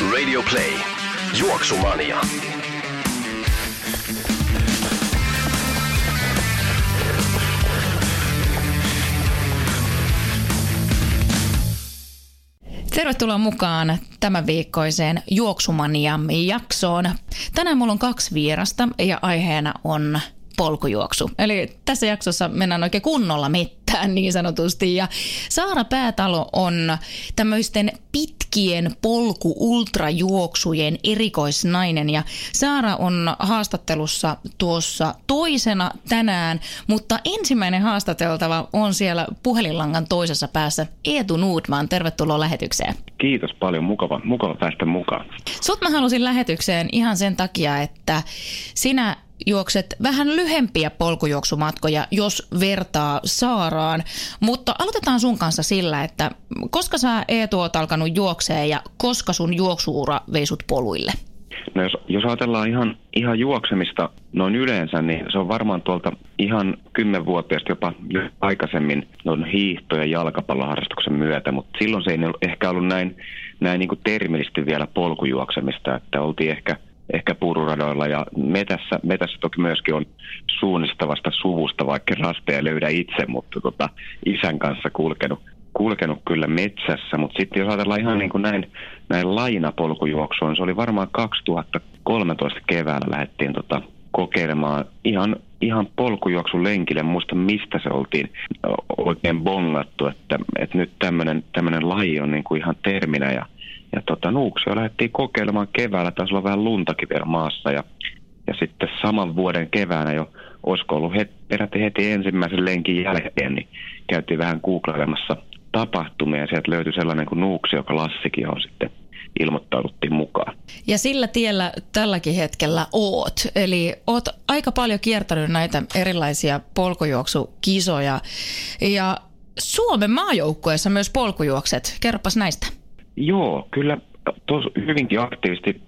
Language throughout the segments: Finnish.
Radio Play. Juoksumania. Tervetuloa mukaan tämän viikkoiseen Juoksumania-jaksoon. Tänään mulla on kaksi vierasta ja aiheena on polkujuoksu. Eli tässä jaksossa mennään oikein kunnolla mittään niin sanotusti. Ja Saara Päätalo on tämmöisten pitkien polku-ultrajuoksujen erikoisnainen. Ja Saara on haastattelussa tuossa toisena tänään, mutta ensimmäinen haastateltava on siellä puhelinlangan toisessa päässä Eetu Nuudman. Tervetuloa lähetykseen. Kiitos paljon, mukava, mukava päästä mukaan. Sut mä halusin lähetykseen ihan sen takia, että sinä juokset vähän lyhempiä polkujuoksumatkoja, jos vertaa Saaraan. Mutta aloitetaan sun kanssa sillä, että koska sä Eetu oot alkanut juokseen ja koska sun juoksuura veisut poluille? No jos, jos ajatellaan ihan, ihan juoksemista noin yleensä, niin se on varmaan tuolta ihan kymmenvuotiaasta jopa aikaisemmin noin hiihto- ja jalkapalloharrastuksen myötä, mutta silloin se ei ehkä ollut näin, näin niin kuin termillisesti vielä polkujuoksemista, että oltiin ehkä – ehkä pururadoilla ja metässä, metässä toki myöskin on suunnistavasta suvusta, vaikka rasteja löydä itse, mutta tota, isän kanssa kulkenut, kulkenut kyllä metsässä. Mutta sitten jos ajatellaan ihan niin kuin näin, näin lainapolkujuoksuun, se oli varmaan 2013 keväällä lähdettiin tota, kokeilemaan ihan, ihan polkujuoksun lenkille. Muista mistä se oltiin oikein bongattu, että, että nyt tämmöinen laji on niin kuin ihan terminä ja ja tota, Nuuksia lähdettiin kokeilemaan keväällä, taisi olla vähän luntakin vielä maassa ja, ja sitten saman vuoden keväänä jo, olisiko ollut het, peräti heti ensimmäisen lenkin jälkeen, niin käytiin vähän googlailemassa tapahtumia ja sieltä löytyi sellainen kuin Nuuksi, joka Lassikin on sitten ilmoittauduttiin mukaan. Ja sillä tiellä tälläkin hetkellä oot. Eli oot aika paljon kiertänyt näitä erilaisia polkujuoksukisoja. Ja Suomen maajoukkueessa myös polkujuokset. Kerropas näistä. Joo, kyllä tos, hyvinkin aktiivisesti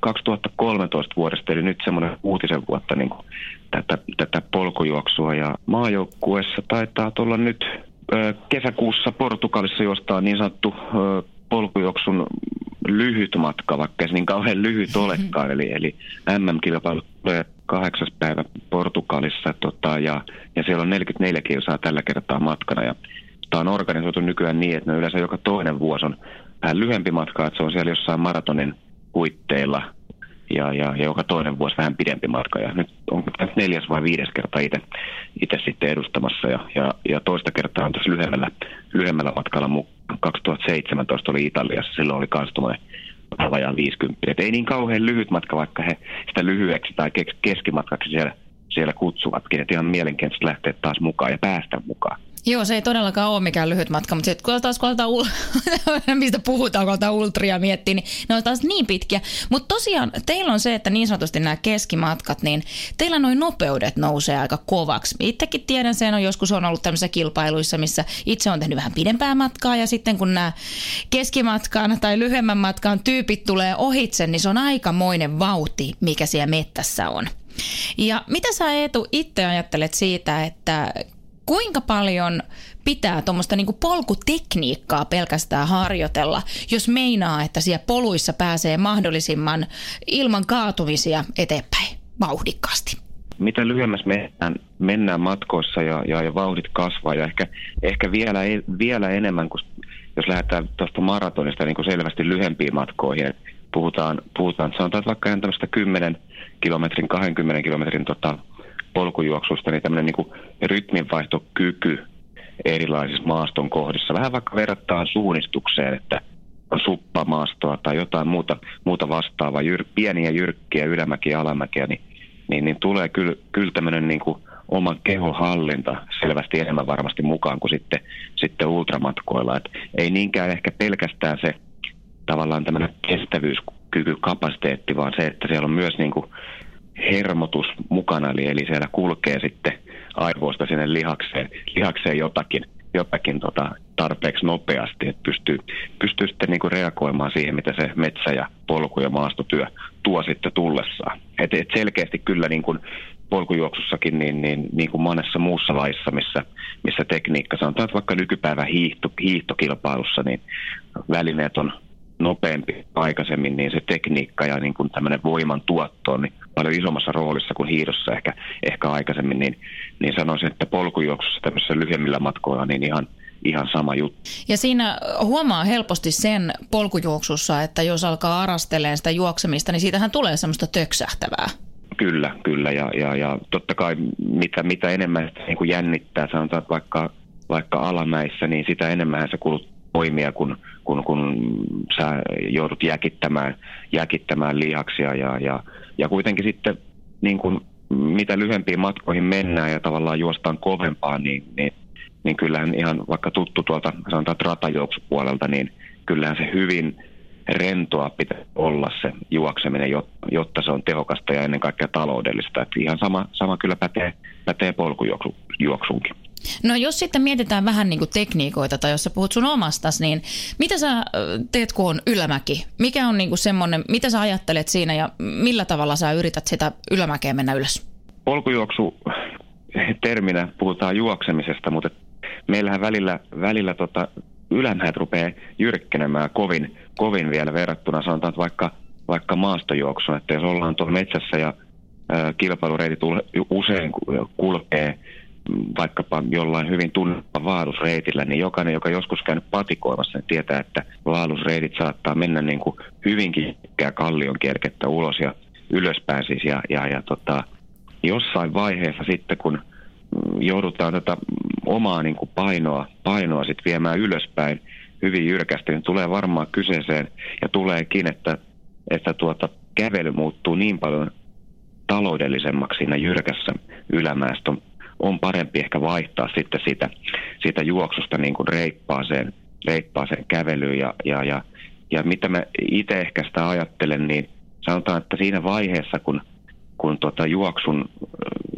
2013 mm, vuodesta, eli nyt semmoinen uutisen vuotta niin kuin tätä, tätä polkujuoksua. Ja maajoukkuessa taitaa tulla nyt ö, kesäkuussa Portugalissa jostain niin sanottu ö, polkujuoksun lyhyt matka, vaikka se niin kauhean lyhyt olekaan. Eli, eli MM-kilpailu tulee kahdeksas päivä Portugalissa tota, ja, ja siellä on 44 kilsaa tällä kertaa matkana. Ja tämä on organisoitu nykyään niin, että ne yleensä joka toinen vuosi on vähän lyhempi matka, että se on siellä jossain maratonin huitteilla ja, ja, ja joka toinen vuosi vähän pidempi matka. Ja nyt on neljäs vai viides kerta itse sitten edustamassa ja, ja, ja toista kertaa on tässä lyhyemmällä, lyhyemmällä matkalla. 2017 oli Italiassa, silloin oli kans vajaan 50. Et ei niin kauhean lyhyt matka, vaikka he sitä lyhyeksi tai keskimatkaksi siellä, siellä kutsuvatkin. Et ihan mielenkiintoista lähteä taas mukaan ja päästä mukaan. Joo, se ei todellakaan ole mikään lyhyt matka, mutta sitten kun taas kun aletaan, mistä puhutaan, kun aletaan ultria miettiä, niin ne on taas niin pitkiä. Mutta tosiaan teillä on se, että niin sanotusti nämä keskimatkat, niin teillä noin nopeudet nousee aika kovaksi. Itsekin tiedän sen, on joskus on ollut tämmöisissä kilpailuissa, missä itse on tehnyt vähän pidempää matkaa ja sitten kun nämä keskimatkan tai lyhyemmän matkan tyypit tulee ohitse, niin se on aikamoinen vauhti, mikä siellä mettässä on. Ja mitä sä Eetu itse ajattelet siitä, että kuinka paljon pitää tuommoista niinku polkutekniikkaa pelkästään harjoitella, jos meinaa, että siellä poluissa pääsee mahdollisimman ilman kaatumisia eteenpäin vauhdikkaasti? Mitä lyhyemmässä mennään, mennään matkoissa ja, ja, ja vauhdit kasvaa ja ehkä, ehkä vielä, vielä enemmän, kun jos lähdetään tuosta maratonista niin kuin selvästi lyhempiin matkoihin, puhutaan, puhutaan sanotaan vaikka ihan tämmöistä 10 kilometrin, 20 kilometrin tota, polkujuoksusta, niin tämmöinen niin rytminvaihtokyky erilaisissa maaston kohdissa. Vähän vaikka verrataan suunnistukseen, että on suppamaastoa tai jotain muuta, muuta vastaavaa, jyr, pieniä jyrkkiä ylämäkiä alamäkiä, niin, niin, niin tulee kyllä, kyllä tämmöinen niin kuin oman kehohallinta selvästi enemmän varmasti mukaan kuin sitten, sitten ultramatkoilla. Et ei niinkään ehkä pelkästään se tavallaan tämmöinen kestävyys kyky, kapasiteetti, vaan se, että siellä on myös niin kuin hermotus mukana, eli, eli siellä kulkee sitten aivoista sinne lihakseen, lihakseen jotakin, jotakin tota, tarpeeksi nopeasti, että pystyy, pystyy sitten niin kuin reagoimaan siihen, mitä se metsä ja polku ja maastotyö tuo sitten tullessaan. Et, et selkeästi kyllä niin kuin polkujuoksussakin niin, niin, niin kuin monessa muussa laissa, missä, missä tekniikka, sanotaan että vaikka nykypäivän hiihto, hiihtokilpailussa, niin välineet on nopeampi aikaisemmin, niin se tekniikka ja niin kuin tämmöinen voiman tuotto on niin paljon isommassa roolissa kuin hiidossa ehkä, ehkä aikaisemmin, niin, niin sanoisin, että polkujuoksussa tämmöisessä lyhyemmillä matkoilla niin ihan, ihan sama juttu. Ja siinä huomaa helposti sen polkujuoksussa, että jos alkaa arasteleen sitä juoksemista, niin siitähän tulee semmoista töksähtävää. Kyllä, kyllä. Ja, ja, ja totta kai mitä, mitä enemmän sitä niin kuin jännittää, sanotaan vaikka, vaikka alamäissä, niin sitä enemmän se kulut voimia, kun, kun, kun sä joudut jäkittämään, jäkittämään lihaksia. Ja, ja, ja kuitenkin sitten niin kuin, mitä lyhempiin matkoihin mennään ja tavallaan juostaan kovempaan, niin, niin, niin kyllähän ihan vaikka tuttu tuolta sanotaan ratajuoksupuolelta, niin kyllähän se hyvin – rentoa pitää olla se juokseminen, jotta se on tehokasta ja ennen kaikkea taloudellista. Että ihan sama, sama kyllä pätee, pätee polkujuoksunkin. No jos sitten mietitään vähän niin kuin tekniikoita tai jos sä puhut sun omastas, niin mitä sä teet, kun on ylämäki? Mikä on niin kuin semmoinen, mitä sä ajattelet siinä ja millä tavalla sä yrität sitä ylämäkeä mennä ylös? Polkujuoksu terminä puhutaan juoksemisesta, mutta meillähän välillä, välillä tota, ylämäät rupeaa jyrkkenemään kovin, kovin vielä verrattuna sanotaan, että vaikka, vaikka maastojuoksuun, että jos ollaan tuolla metsässä ja kilpailureitit usein kulkee vaikkapa jollain hyvin tunnettu vaadusreitillä, niin jokainen, joka joskus käynyt patikoimassa, niin tietää, että vaadusreitit saattaa mennä niin kuin hyvinkin kallion kierkettä ulos ja ylöspäin siis. Ja, ja, ja tota, jossain vaiheessa sitten, kun joudutaan tätä omaa niin kuin painoa, painoa sit viemään ylöspäin hyvin jyrkästi, niin tulee varmaan kyseeseen ja tuleekin, että, että tuota, kävely muuttuu niin paljon taloudellisemmaksi siinä jyrkässä ylämäessä. On, parempi ehkä vaihtaa sitten sitä, sitä juoksusta niin kuin reippaaseen, reippaaseen kävelyyn. Ja, ja, ja, ja mitä mä itse ehkä sitä ajattelen, niin sanotaan, että siinä vaiheessa, kun, kun tuota juoksun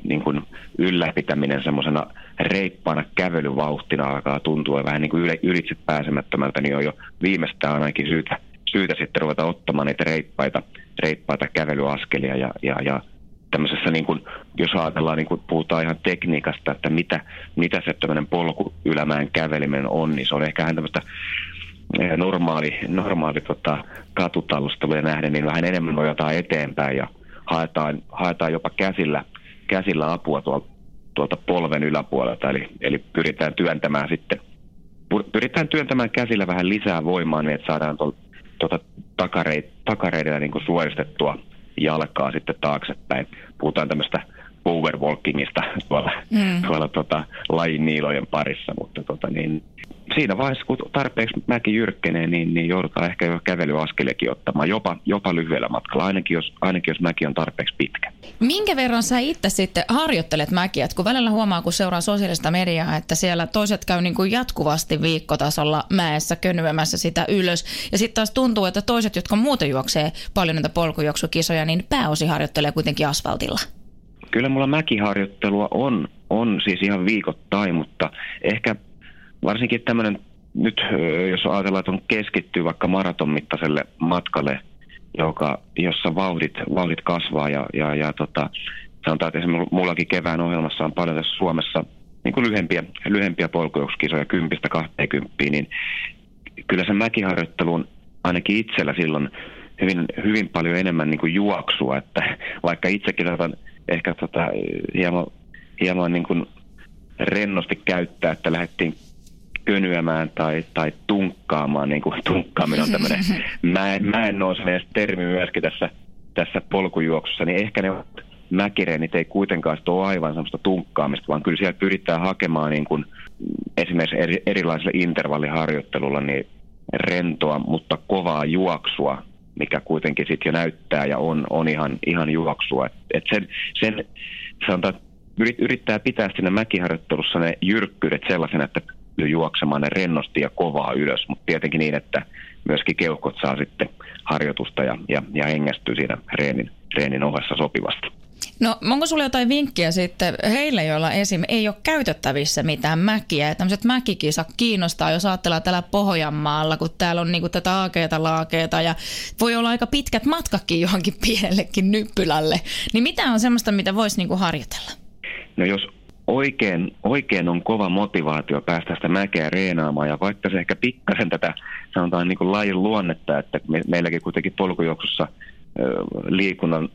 niin kuin ylläpitäminen semmoisena reippaana kävelyvauhtina alkaa tuntua vähän niin kuin ylitse pääsemättömältä, niin on jo viimeistään ainakin syytä, syytä sitten ruveta ottamaan niitä reippaita, reippaita kävelyaskelia ja, ja, ja tämmöisessä, niin kuin, jos ajatellaan, niin kuin puhutaan ihan tekniikasta, että mitä, mitä se tämmöinen polku ylämään käveleminen on, niin se on ehkä vähän tämmöistä eh, normaali, normaali tota, katutallustelua nähden, niin vähän enemmän nojataan eteenpäin ja haetaan, haetaan jopa käsillä, käsillä apua tuolta, tuolta polven yläpuolelta, eli, eli pyritään työntämään sitten, pyritään työntämään käsillä vähän lisää voimaa, niin että saadaan tuota takareit, niin kuin suoristettua jalkaa sitten taaksepäin. Puhutaan tämmöistä powerwalkingista tuolla, mm. tuolla tota, lajin niilojen parissa, mutta tota, niin, siinä vaiheessa, kun tarpeeksi mäki jyrkkenee, niin, niin joudutaan ehkä jo kävelyaskelekin ottamaan, jopa, jopa lyhyellä matkalla, ainakin jos, ainakin jos mäki on tarpeeksi pitkä. Minkä verran sä itse sitten harjoittelet mäkiä? kun välillä huomaa, kun seuraa sosiaalista mediaa, että siellä toiset käy niin kuin jatkuvasti viikkotasolla mäessä könyämässä sitä ylös. Ja sitten taas tuntuu, että toiset, jotka muuten juoksee paljon näitä polkujuoksukisoja, niin pääosi harjoittelee kuitenkin asfaltilla. Kyllä mulla mäkiharjoittelua on, on siis ihan viikoittain, mutta ehkä varsinkin tämmöinen nyt, jos ajatellaan, että on keskittyy vaikka maraton mittaiselle matkalle, joka, jossa vauhdit, vauhdit kasvaa ja, ja, ja tota, sanotaan, että esimerkiksi mullakin kevään ohjelmassa on paljon tässä Suomessa niin kuin lyhempiä, lyhempiä polkujuoksukisoja kympistä 20, niin kyllä se mäkiharjoittelu on ainakin itsellä silloin hyvin, hyvin paljon enemmän niin kuin juoksua, että vaikka itsekin otan ehkä tota, hieman, hieman niin kuin rennosti käyttää, että lähdettiin könyämään tai, tai tunkkaamaan, niin kuin tunkkaaminen on tämmöinen, mä, en, mä en nouse termi myöskin tässä, tässä polkujuoksussa, niin ehkä ne mäkireenit ei kuitenkaan ole aivan semmoista tunkkaamista, vaan kyllä siellä pyritään hakemaan niin kuin esimerkiksi eri, erilaisilla intervalliharjoittelulla niin rentoa, mutta kovaa juoksua, mikä kuitenkin sitten jo näyttää ja on, on ihan, ihan juoksua. Et, et sen, sen sanotaan, yrittää pitää siinä mäkiharjoittelussa ne jyrkkyydet sellaisena, että pystyy juoksemaan ne rennosti ja kovaa ylös, mutta tietenkin niin, että myöskin keuhkot saa sitten harjoitusta ja, ja, ja hengästyy siinä reenin, reenin ohessa sopivasti. No onko sulla jotain vinkkiä sitten heille, joilla esim. ei ole käytettävissä mitään mäkiä? Ja tämmöiset mäkikisa kiinnostaa, jos ajatellaan täällä Pohjanmaalla, kun täällä on niinku tätä aakeita laakeita ja voi olla aika pitkät matkakin johonkin pienellekin nyppylälle. Niin mitä on semmoista, mitä voisi niinku harjoitella? No jos oikein, oikein on kova motivaatio päästä sitä mäkeä reenaamaan ja vaikka se ehkä pikkasen tätä sanotaan niin kuin lajin luonnetta, että me, meilläkin kuitenkin polkujuoksussa liikunnan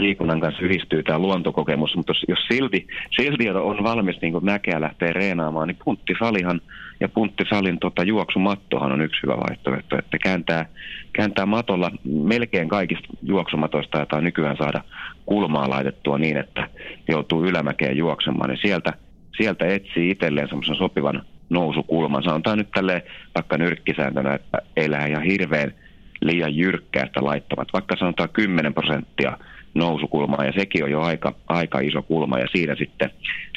liikunnan kanssa yhdistyy tämä luontokokemus, mutta jos, jos silti, silti on valmis niin näkeä lähteä reenaamaan, niin punttisalihan ja punttisalin tota, juoksumattohan on yksi hyvä vaihtoehto, että kääntää, kääntää matolla melkein kaikista juoksumatoista, jota nykyään saada kulmaa laitettua niin, että joutuu ylämäkeen juoksemaan, niin sieltä, sieltä etsii itselleen semmoisen sopivan nousukulman. Sanotaan nyt tälleen vaikka nyrkkisääntönä, että ei lähde ihan hirveän liian jyrkkäästä laittamat, vaikka sanotaan 10 prosenttia nousukulmaa ja sekin on jo aika, aika iso kulma ja siinä sitten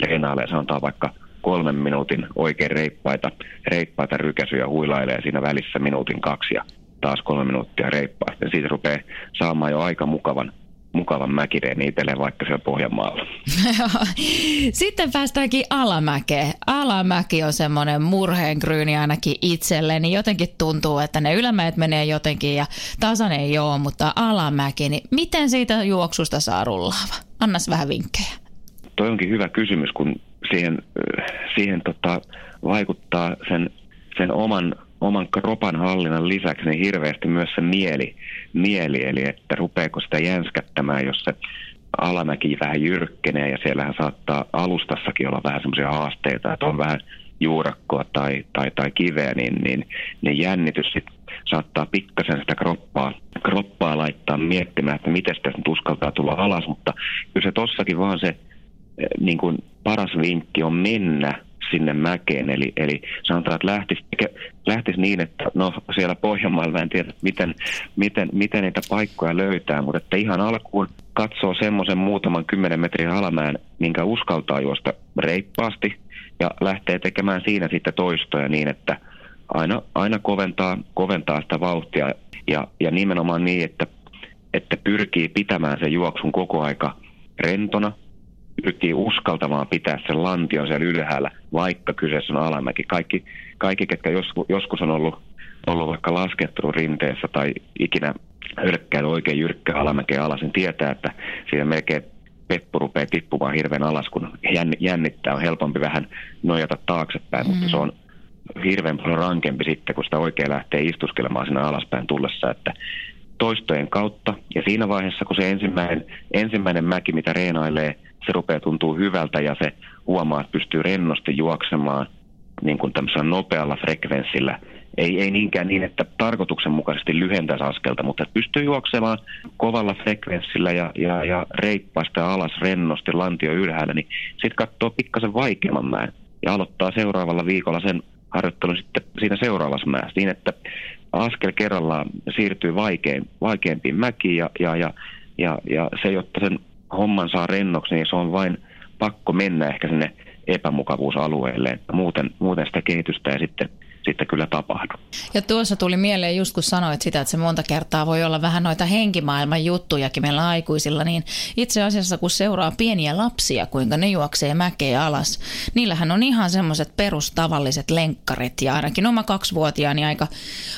reenailee sanotaan vaikka kolmen minuutin oikein reippaita, reippaita rykäsyjä huilailee siinä välissä minuutin kaksi ja taas kolme minuuttia reippaasti. Siitä rupeaa saamaan jo aika mukavan mukavan mäkireen itselleen vaikka siellä Pohjanmaalla. Sitten päästäänkin alamäkeen. Alamäki on semmoinen murheenkryyni ainakin itselleni. Niin jotenkin tuntuu, että ne ylämäet menee jotenkin ja tasainen ei ole, mutta alamäki, niin miten siitä juoksusta saa rullaava? Annas vähän vinkkejä. Toi onkin hyvä kysymys, kun siihen, siihen tota, vaikuttaa sen, sen oman oman kropan hallinnan lisäksi niin hirveästi myös se mieli, mieli, eli että rupeeko sitä jänskättämään, jos se alamäki vähän jyrkkenee ja siellähän saattaa alustassakin olla vähän semmoisia haasteita, että on vähän juurakkoa tai, tai, tai kiveä, niin, niin, niin jännitys sit saattaa pikkasen sitä kroppaa, kroppaa laittaa miettimään, että miten sitä nyt uskaltaa tulla alas, mutta kyllä se tossakin vaan se eh, niin kuin paras vinkki on mennä sinne mäkeen. Eli, eli sanotaan, että lähtisi, lähtisi niin, että no siellä Pohjanmaalla en tiedä, miten, miten, miten niitä paikkoja löytää, mutta että ihan alkuun katsoo semmoisen muutaman kymmenen metrin alamään, minkä uskaltaa juosta reippaasti ja lähtee tekemään siinä sitten toistoja niin, että aina, aina koventaa, koventaa sitä vauhtia ja, ja nimenomaan niin, että, että pyrkii pitämään sen juoksun koko aika rentona – pyrkii uskaltamaan pitää sen lantion siellä ylhäällä, vaikka kyseessä on alamäki. Kaikki, kaikki ketkä joskus, joskus on ollut, ollut vaikka laskettelun rinteessä tai ikinä yrkkäily oikein jyrkkä alamäkeen alas, niin tietää, että siinä melkein peppu rupeaa tippumaan hirveän alas, kun jännittää. On helpompi vähän nojata taaksepäin, mm. mutta se on hirveän paljon rankempi sitten, kun sitä oikein lähtee istuskelemaan sinne alaspäin tullessa, että toistojen kautta. Ja siinä vaiheessa, kun se ensimmäinen, ensimmäinen mäki, mitä reenailee, se rupeaa tuntuu hyvältä ja se huomaa, että pystyy rennosti juoksemaan niin kuin nopealla frekvenssillä. Ei, ei niinkään niin, että tarkoituksenmukaisesti lyhentäisi askelta, mutta että pystyy juoksemaan kovalla frekvenssillä ja, ja, ja reippaasta alas rennosti lantio ylhäällä, niin sitten katsoo pikkasen vaikeamman mäen ja aloittaa seuraavalla viikolla sen harjoittelun sitten siinä seuraavassa mäessä niin, että askel kerrallaan siirtyy vaikein, vaikeimpiin mäkiin ja, ja, ja, ja, ja se, jotta sen homman saa rennoksi, niin se on vain pakko mennä ehkä sinne epämukavuusalueelle. Muuten, muuten sitä kehitystä ja sitten sitten kyllä tapahdu. Ja tuossa tuli mieleen just kun sanoit sitä, että se monta kertaa voi olla vähän noita henkimaailman juttujakin meillä aikuisilla, niin itse asiassa kun seuraa pieniä lapsia, kuinka ne juoksee mäkeä alas, niillähän on ihan semmoiset perustavalliset lenkkarit ja ainakin oma kaksivuotiaani aika,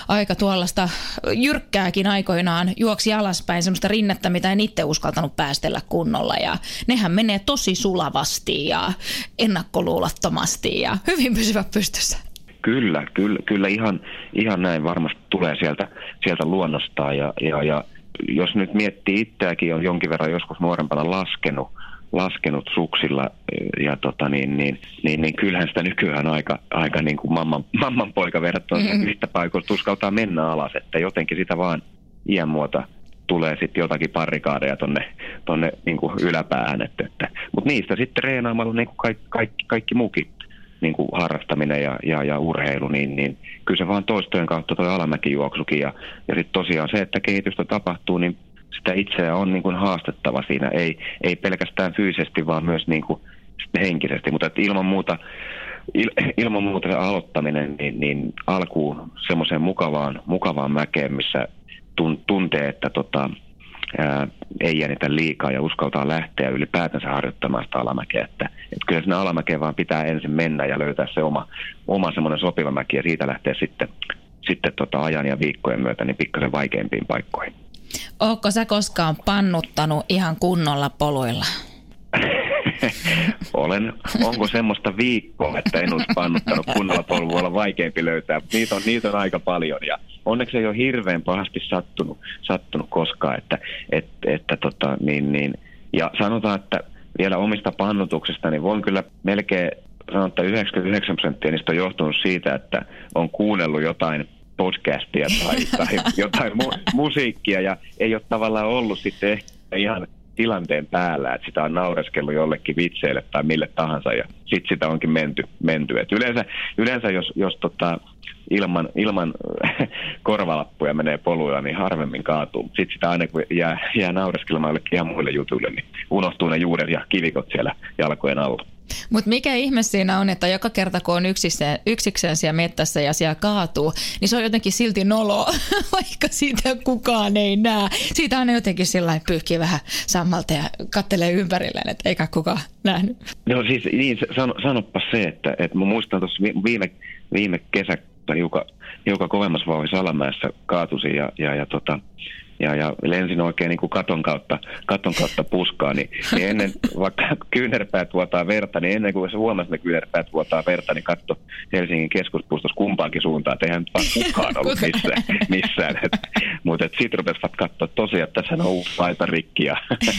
aika tuollaista jyrkkääkin aikoinaan juoksi alaspäin semmoista rinnettä, mitä en itse uskaltanut päästellä kunnolla ja nehän menee tosi sulavasti ja ennakkoluulottomasti ja hyvin pysyvät pystyssä. Kyllä, kyllä, kyllä ihan, ihan näin varmasti tulee sieltä, sieltä luonnostaan ja, ja, ja jos nyt miettii itseäkin, on jonkin verran joskus nuorempana laskenut, laskenut suksilla ja tota niin, niin, niin, niin kyllähän sitä nykyään aika, aika niin kuin mamman, mamman poika verrattuna mm-hmm. mistä paikoista uskaltaa mennä alas, että jotenkin sitä vaan iän muuta tulee sitten jotakin parikaadeja tonne, tonne niin kuin yläpäähän. Että, että. Mutta niistä sitten reenaamalla niin kuin kaikki, kaikki, kaikki muukin niin kuin harrastaminen ja, ja, ja urheilu, niin, niin kyllä se vaan toistojen kautta tuo alamäkijuoksukin. Ja, ja sitten tosiaan se, että kehitystä tapahtuu, niin sitä itseä on niin kuin haastettava siinä, ei, ei pelkästään fyysisesti, vaan myös niin kuin henkisesti. Mutta että ilman muuta il, ilman muuta se aloittaminen niin, niin alkuun semmoiseen mukavaan, mukavaan mäkeen, missä tun, tuntee, että tota, ei jännitä liikaa ja uskaltaa lähteä ylipäätänsä harjoittamaan sitä alamäkeä. Että, että kyllä sinne alamäkeen vaan pitää ensin mennä ja löytää se oma, oma semmoinen sopiva mäki ja siitä lähtee sitten, sitten tota ajan ja viikkojen myötä niin pikkasen vaikeimpiin paikkoihin. Ootko sä koskaan pannuttanut ihan kunnolla poluilla? Olen. Onko semmoista viikkoa, että en olisi pannuttanut kunnolla polvu, olla vaikeampi löytää. Niitä on, niitä on aika paljon ja onneksi ei ole hirveän pahasti sattunut, sattunut koskaan. Että, et, että tota, niin, niin. Ja sanotaan, että vielä omista pannutuksista, niin voin kyllä melkein sanoa, että 99 prosenttia niistä on johtunut siitä, että on kuunnellut jotain podcastia tai, tai jotain mu- musiikkia ja ei ole tavallaan ollut sitten ihan tilanteen päällä, että sitä on naureskellut jollekin vitseille tai mille tahansa ja sitten sitä onkin menty. menty. Et yleensä, yleensä jos, jos tota, ilman, ilman korvalappuja menee poluilla, niin harvemmin kaatuu. Sitten sitä aina kun jää, jää naureskelemaan jollekin ihan muille jutuille, niin unohtuu ne juuret ja kivikot siellä jalkojen alla. Mutta mikä ihme siinä on, että joka kerta kun on yksikseen, yksikseen siellä mettässä ja siellä kaatuu, niin se on jotenkin silti nolo, vaikka siitä kukaan ei näe. Siitä on jotenkin sillä pyyhkii vähän sammalta ja kattelee ympärilleen, että eikä kukaan nähnyt. No siis niin, sano, sanoppa se, että, että mä muistan tuossa viime, viime kesä hiukan, hiukan kovemmassa vauhdissa alamäessä kaatusin ja, ja, ja tota, ja, ja lensin oikein niin kuin katon kautta, katon kautta puskaa, niin, niin ennen, vaikka kyynärpäät vuotaa verta, niin ennen kuin se huomasi, että kyynärpäät vuotaa verta, niin katso Helsingin keskuspuistossa kumpaankin suuntaan, että eihän vaan kukaan ollut missään. missään. Mutta sitten rupesivat katsoa tosiaan, että tässä on uusi laita rikki.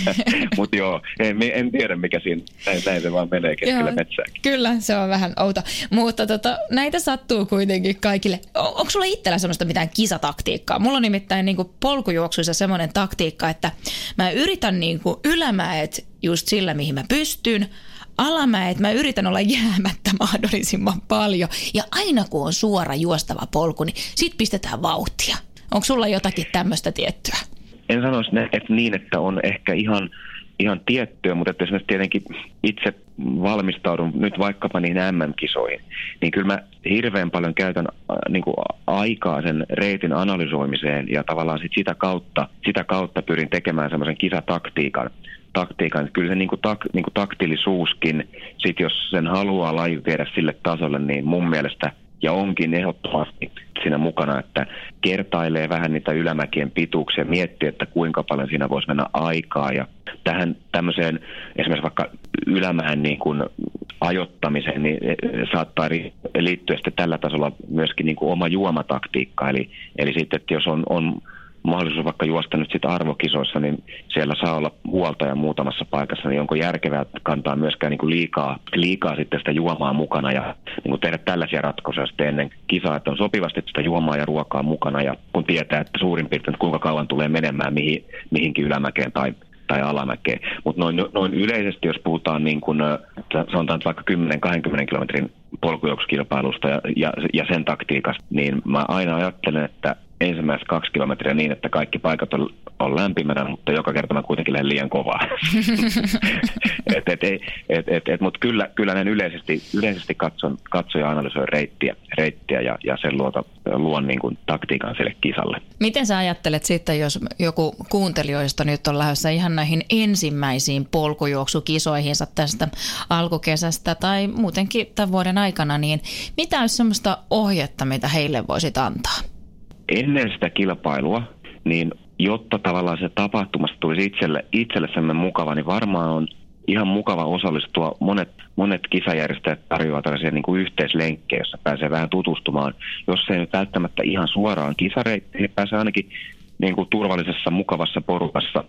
Mutta joo, en, en, tiedä mikä siinä, näin, näin se vaan menee keskellä metsää. Kyllä, se on vähän outo. Mutta tota, näitä sattuu kuitenkin kaikille. On, onko sulla itsellä semmoista mitään kisataktiikkaa? Mulla on nimittäin niin polkujuoksu juoksuissa semmoinen taktiikka, että mä yritän niin kuin ylämäet just sillä, mihin mä pystyn, alamäet mä yritän olla jäämättä mahdollisimman paljon. Ja aina kun on suora juostava polku, niin sit pistetään vauhtia. Onko sulla jotakin tämmöistä tiettyä? En sanoisi että niin, että on ehkä ihan ihan tiettyä, mutta että esimerkiksi tietenkin itse valmistaudun nyt vaikkapa niihin MM-kisoihin, niin kyllä mä hirveän paljon käytän äh, niin kuin aikaa sen reitin analysoimiseen ja tavallaan sit sitä, kautta, sitä kautta pyrin tekemään semmoisen kisataktiikan. Taktiikan. Kyllä se niin kuin tak, niin kuin taktilisuuskin, sit jos sen haluaa laju viedä sille tasolle, niin mun mielestä ja onkin ehdottomasti siinä mukana, että kertailee vähän niitä ylämäkien pituuksia, miettii, että kuinka paljon siinä voisi mennä aikaa. Ja tähän tämmöiseen esimerkiksi vaikka ylämäen niin kuin ajottamiseen, niin saattaa liittyä sitten tällä tasolla myöskin niin kuin oma juomataktiikka, eli, eli sitten, että jos on, on mahdollisuus vaikka juosta nyt sitten arvokisoissa, niin siellä saa olla huoltaja muutamassa paikassa, niin onko järkevää kantaa myöskään niin kuin liikaa, liikaa sitten sitä juomaa mukana ja niin kuin tehdä tällaisia ratkaisuja sitten ennen kisaa, että on sopivasti sitä juomaa ja ruokaa mukana ja kun tietää, että suurin piirtein kuinka kauan tulee menemään mihin, mihinkin ylämäkeen tai tai alamäkeen. Mutta noin, noin yleisesti, jos puhutaan niin kun, sanotaan vaikka 10-20 kilometrin polkujuoksukilpailusta ja, ja, ja sen taktiikasta, niin mä aina ajattelen, että ensimmäiset kaksi kilometriä niin, että kaikki paikat on, on lämpimänä, mutta joka kerta mä kuitenkin lähden liian kovaa. et, et, et, et, et, mutta kyllä, kyllä näin yleisesti, yleisesti katson, katson ja analysoin reittiä, reittiä ja, ja sen luota, luon niin kuin taktiikan sille kisalle. Miten sä ajattelet sitten, jos joku kuuntelijoista nyt on lähdössä ihan näihin ensimmäisiin polkujuoksukisoihinsa tästä alkukesästä tai muutenkin tämän vuoden aikana, niin mitä olisi sellaista ohjetta, mitä heille voisit antaa? Ennen sitä kilpailua, niin jotta tavallaan se tapahtumasta tulisi itselle, itselle semmoinen mukava, niin varmaan on ihan mukava osallistua. Monet, monet kisajärjestäjät tarjoavat tällaisia niin kuin yhteislenkkejä, jossa pääsee vähän tutustumaan. Jos ei nyt välttämättä ihan suoraan kisareittiin, niin pääsee ainakin niin kuin turvallisessa, mukavassa porukassa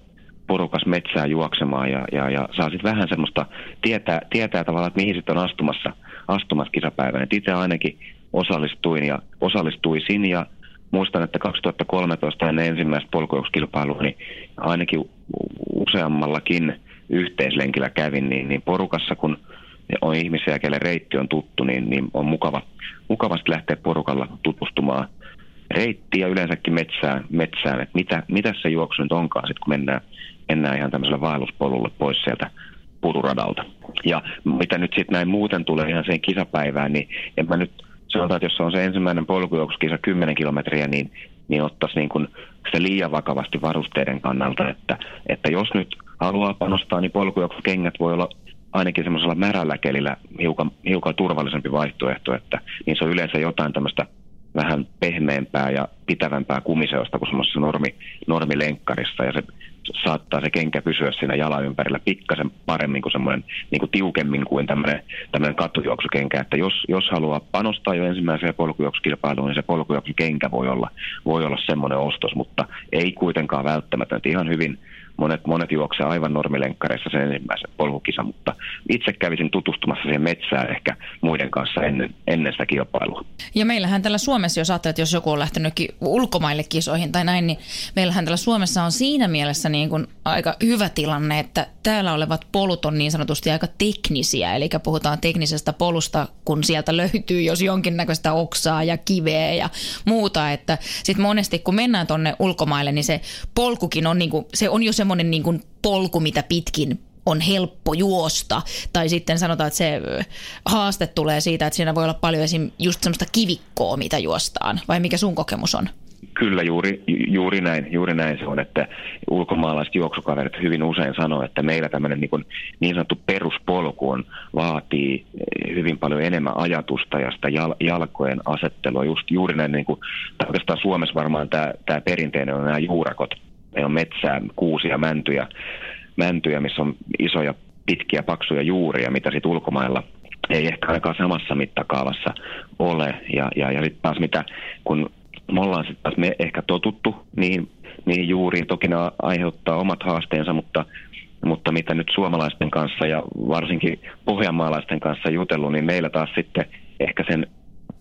porukas metsää juoksemaan ja, ja, ja saa sitten vähän semmoista, tietää, tietää tavallaan, että mihin sitten on astumassa, astumassa kisapäivänä. Itse ainakin osallistuin ja osallistuisin ja muistan, että 2013 ennen ensimmäistä polkujuokskilpailua, niin ainakin useammallakin yhteislenkillä kävin, niin, niin porukassa kun on ihmisiä, kelle reitti on tuttu, niin, niin on mukava, mukavasti lähteä porukalla tutustumaan reittiä yleensäkin metsään, metsään että mitä, mitä se juoksu nyt onkaan sitten, kun mennään, mennään ihan tämmöiselle vaelluspolulle pois sieltä, puuturadalta. Ja mitä nyt sitten näin muuten tulee ihan sen kisapäivään, niin en mä nyt sanotaan, että jos on se ensimmäinen polkujuoksuskisa 10 kilometriä, niin, niin ottaisi niin kuin se liian vakavasti varusteiden kannalta, että, että jos nyt haluaa panostaa, niin polkujuoksukengät voi olla ainakin semmoisella märällä kelillä hiukan, hiukan turvallisempi vaihtoehto, että niin se on yleensä jotain tämmöistä vähän pehmeämpää ja pitävämpää kumiseosta kuin semmoisessa normi, normilenkkarissa. Ja se saattaa se kenkä pysyä siinä jalan ympärillä pikkasen paremmin kuin semmoinen niin kuin tiukemmin kuin tämmöinen, tämmöinen kattojuoksukenkä. Että jos, jos haluaa panostaa jo ensimmäiseen polkujuoksukilpailuun, niin se polkujuoksukenkä voi olla, voi olla semmoinen ostos, mutta ei kuitenkaan välttämättä. Ihan hyvin monet, monet juoksevat aivan normilenkkareissa sen ensimmäisen polkukisa, mutta itse kävisin tutustumassa siihen metsään ehkä muiden kanssa ennen, ennen sitä kilpailua. Ja meillähän täällä Suomessa, jos ajattelet, että jos joku on lähtenytkin ulkomaille kisoihin tai näin, niin meillähän täällä Suomessa on siinä mielessä niin kuin aika hyvä tilanne, että täällä olevat polut on niin sanotusti aika teknisiä, eli puhutaan teknisestä polusta, kun sieltä löytyy jos jonkinnäköistä oksaa ja kiveä ja muuta, että sitten monesti kun mennään tonne ulkomaille, niin se polkukin on, niin kuin, se on jo semmoinen niin kuin polku, mitä pitkin on helppo juosta. Tai sitten sanotaan, että se haaste tulee siitä, että siinä voi olla paljon esim. just semmoista kivikkoa, mitä juostaan. Vai mikä sun kokemus on? Kyllä juuri, juuri, näin, juuri näin se on, että ulkomaalaiset juoksukaverit hyvin usein sanoo, että meillä tämmöinen niin, kuin niin sanottu peruspolku on, vaatii hyvin paljon enemmän ajatusta ja sitä jal, jalkojen asettelua. Just juuri näin, niin kuin, oikeastaan Suomessa varmaan tämä, tämä perinteinen on nämä juurakot. Meillä on metsää, kuusia, mäntyjä, mäntyjä, missä on isoja, pitkiä, paksuja juuria, mitä sitten ulkomailla ei ehkä ainakaan samassa mittakaavassa ole. Ja, ja, ja sitten taas mitä, kun me ollaan sitten taas me ehkä totuttu niihin, niihin juuriin. Toki ne aiheuttaa omat haasteensa, mutta, mutta mitä nyt suomalaisten kanssa ja varsinkin pohjanmaalaisten kanssa jutellut, niin meillä taas sitten ehkä sen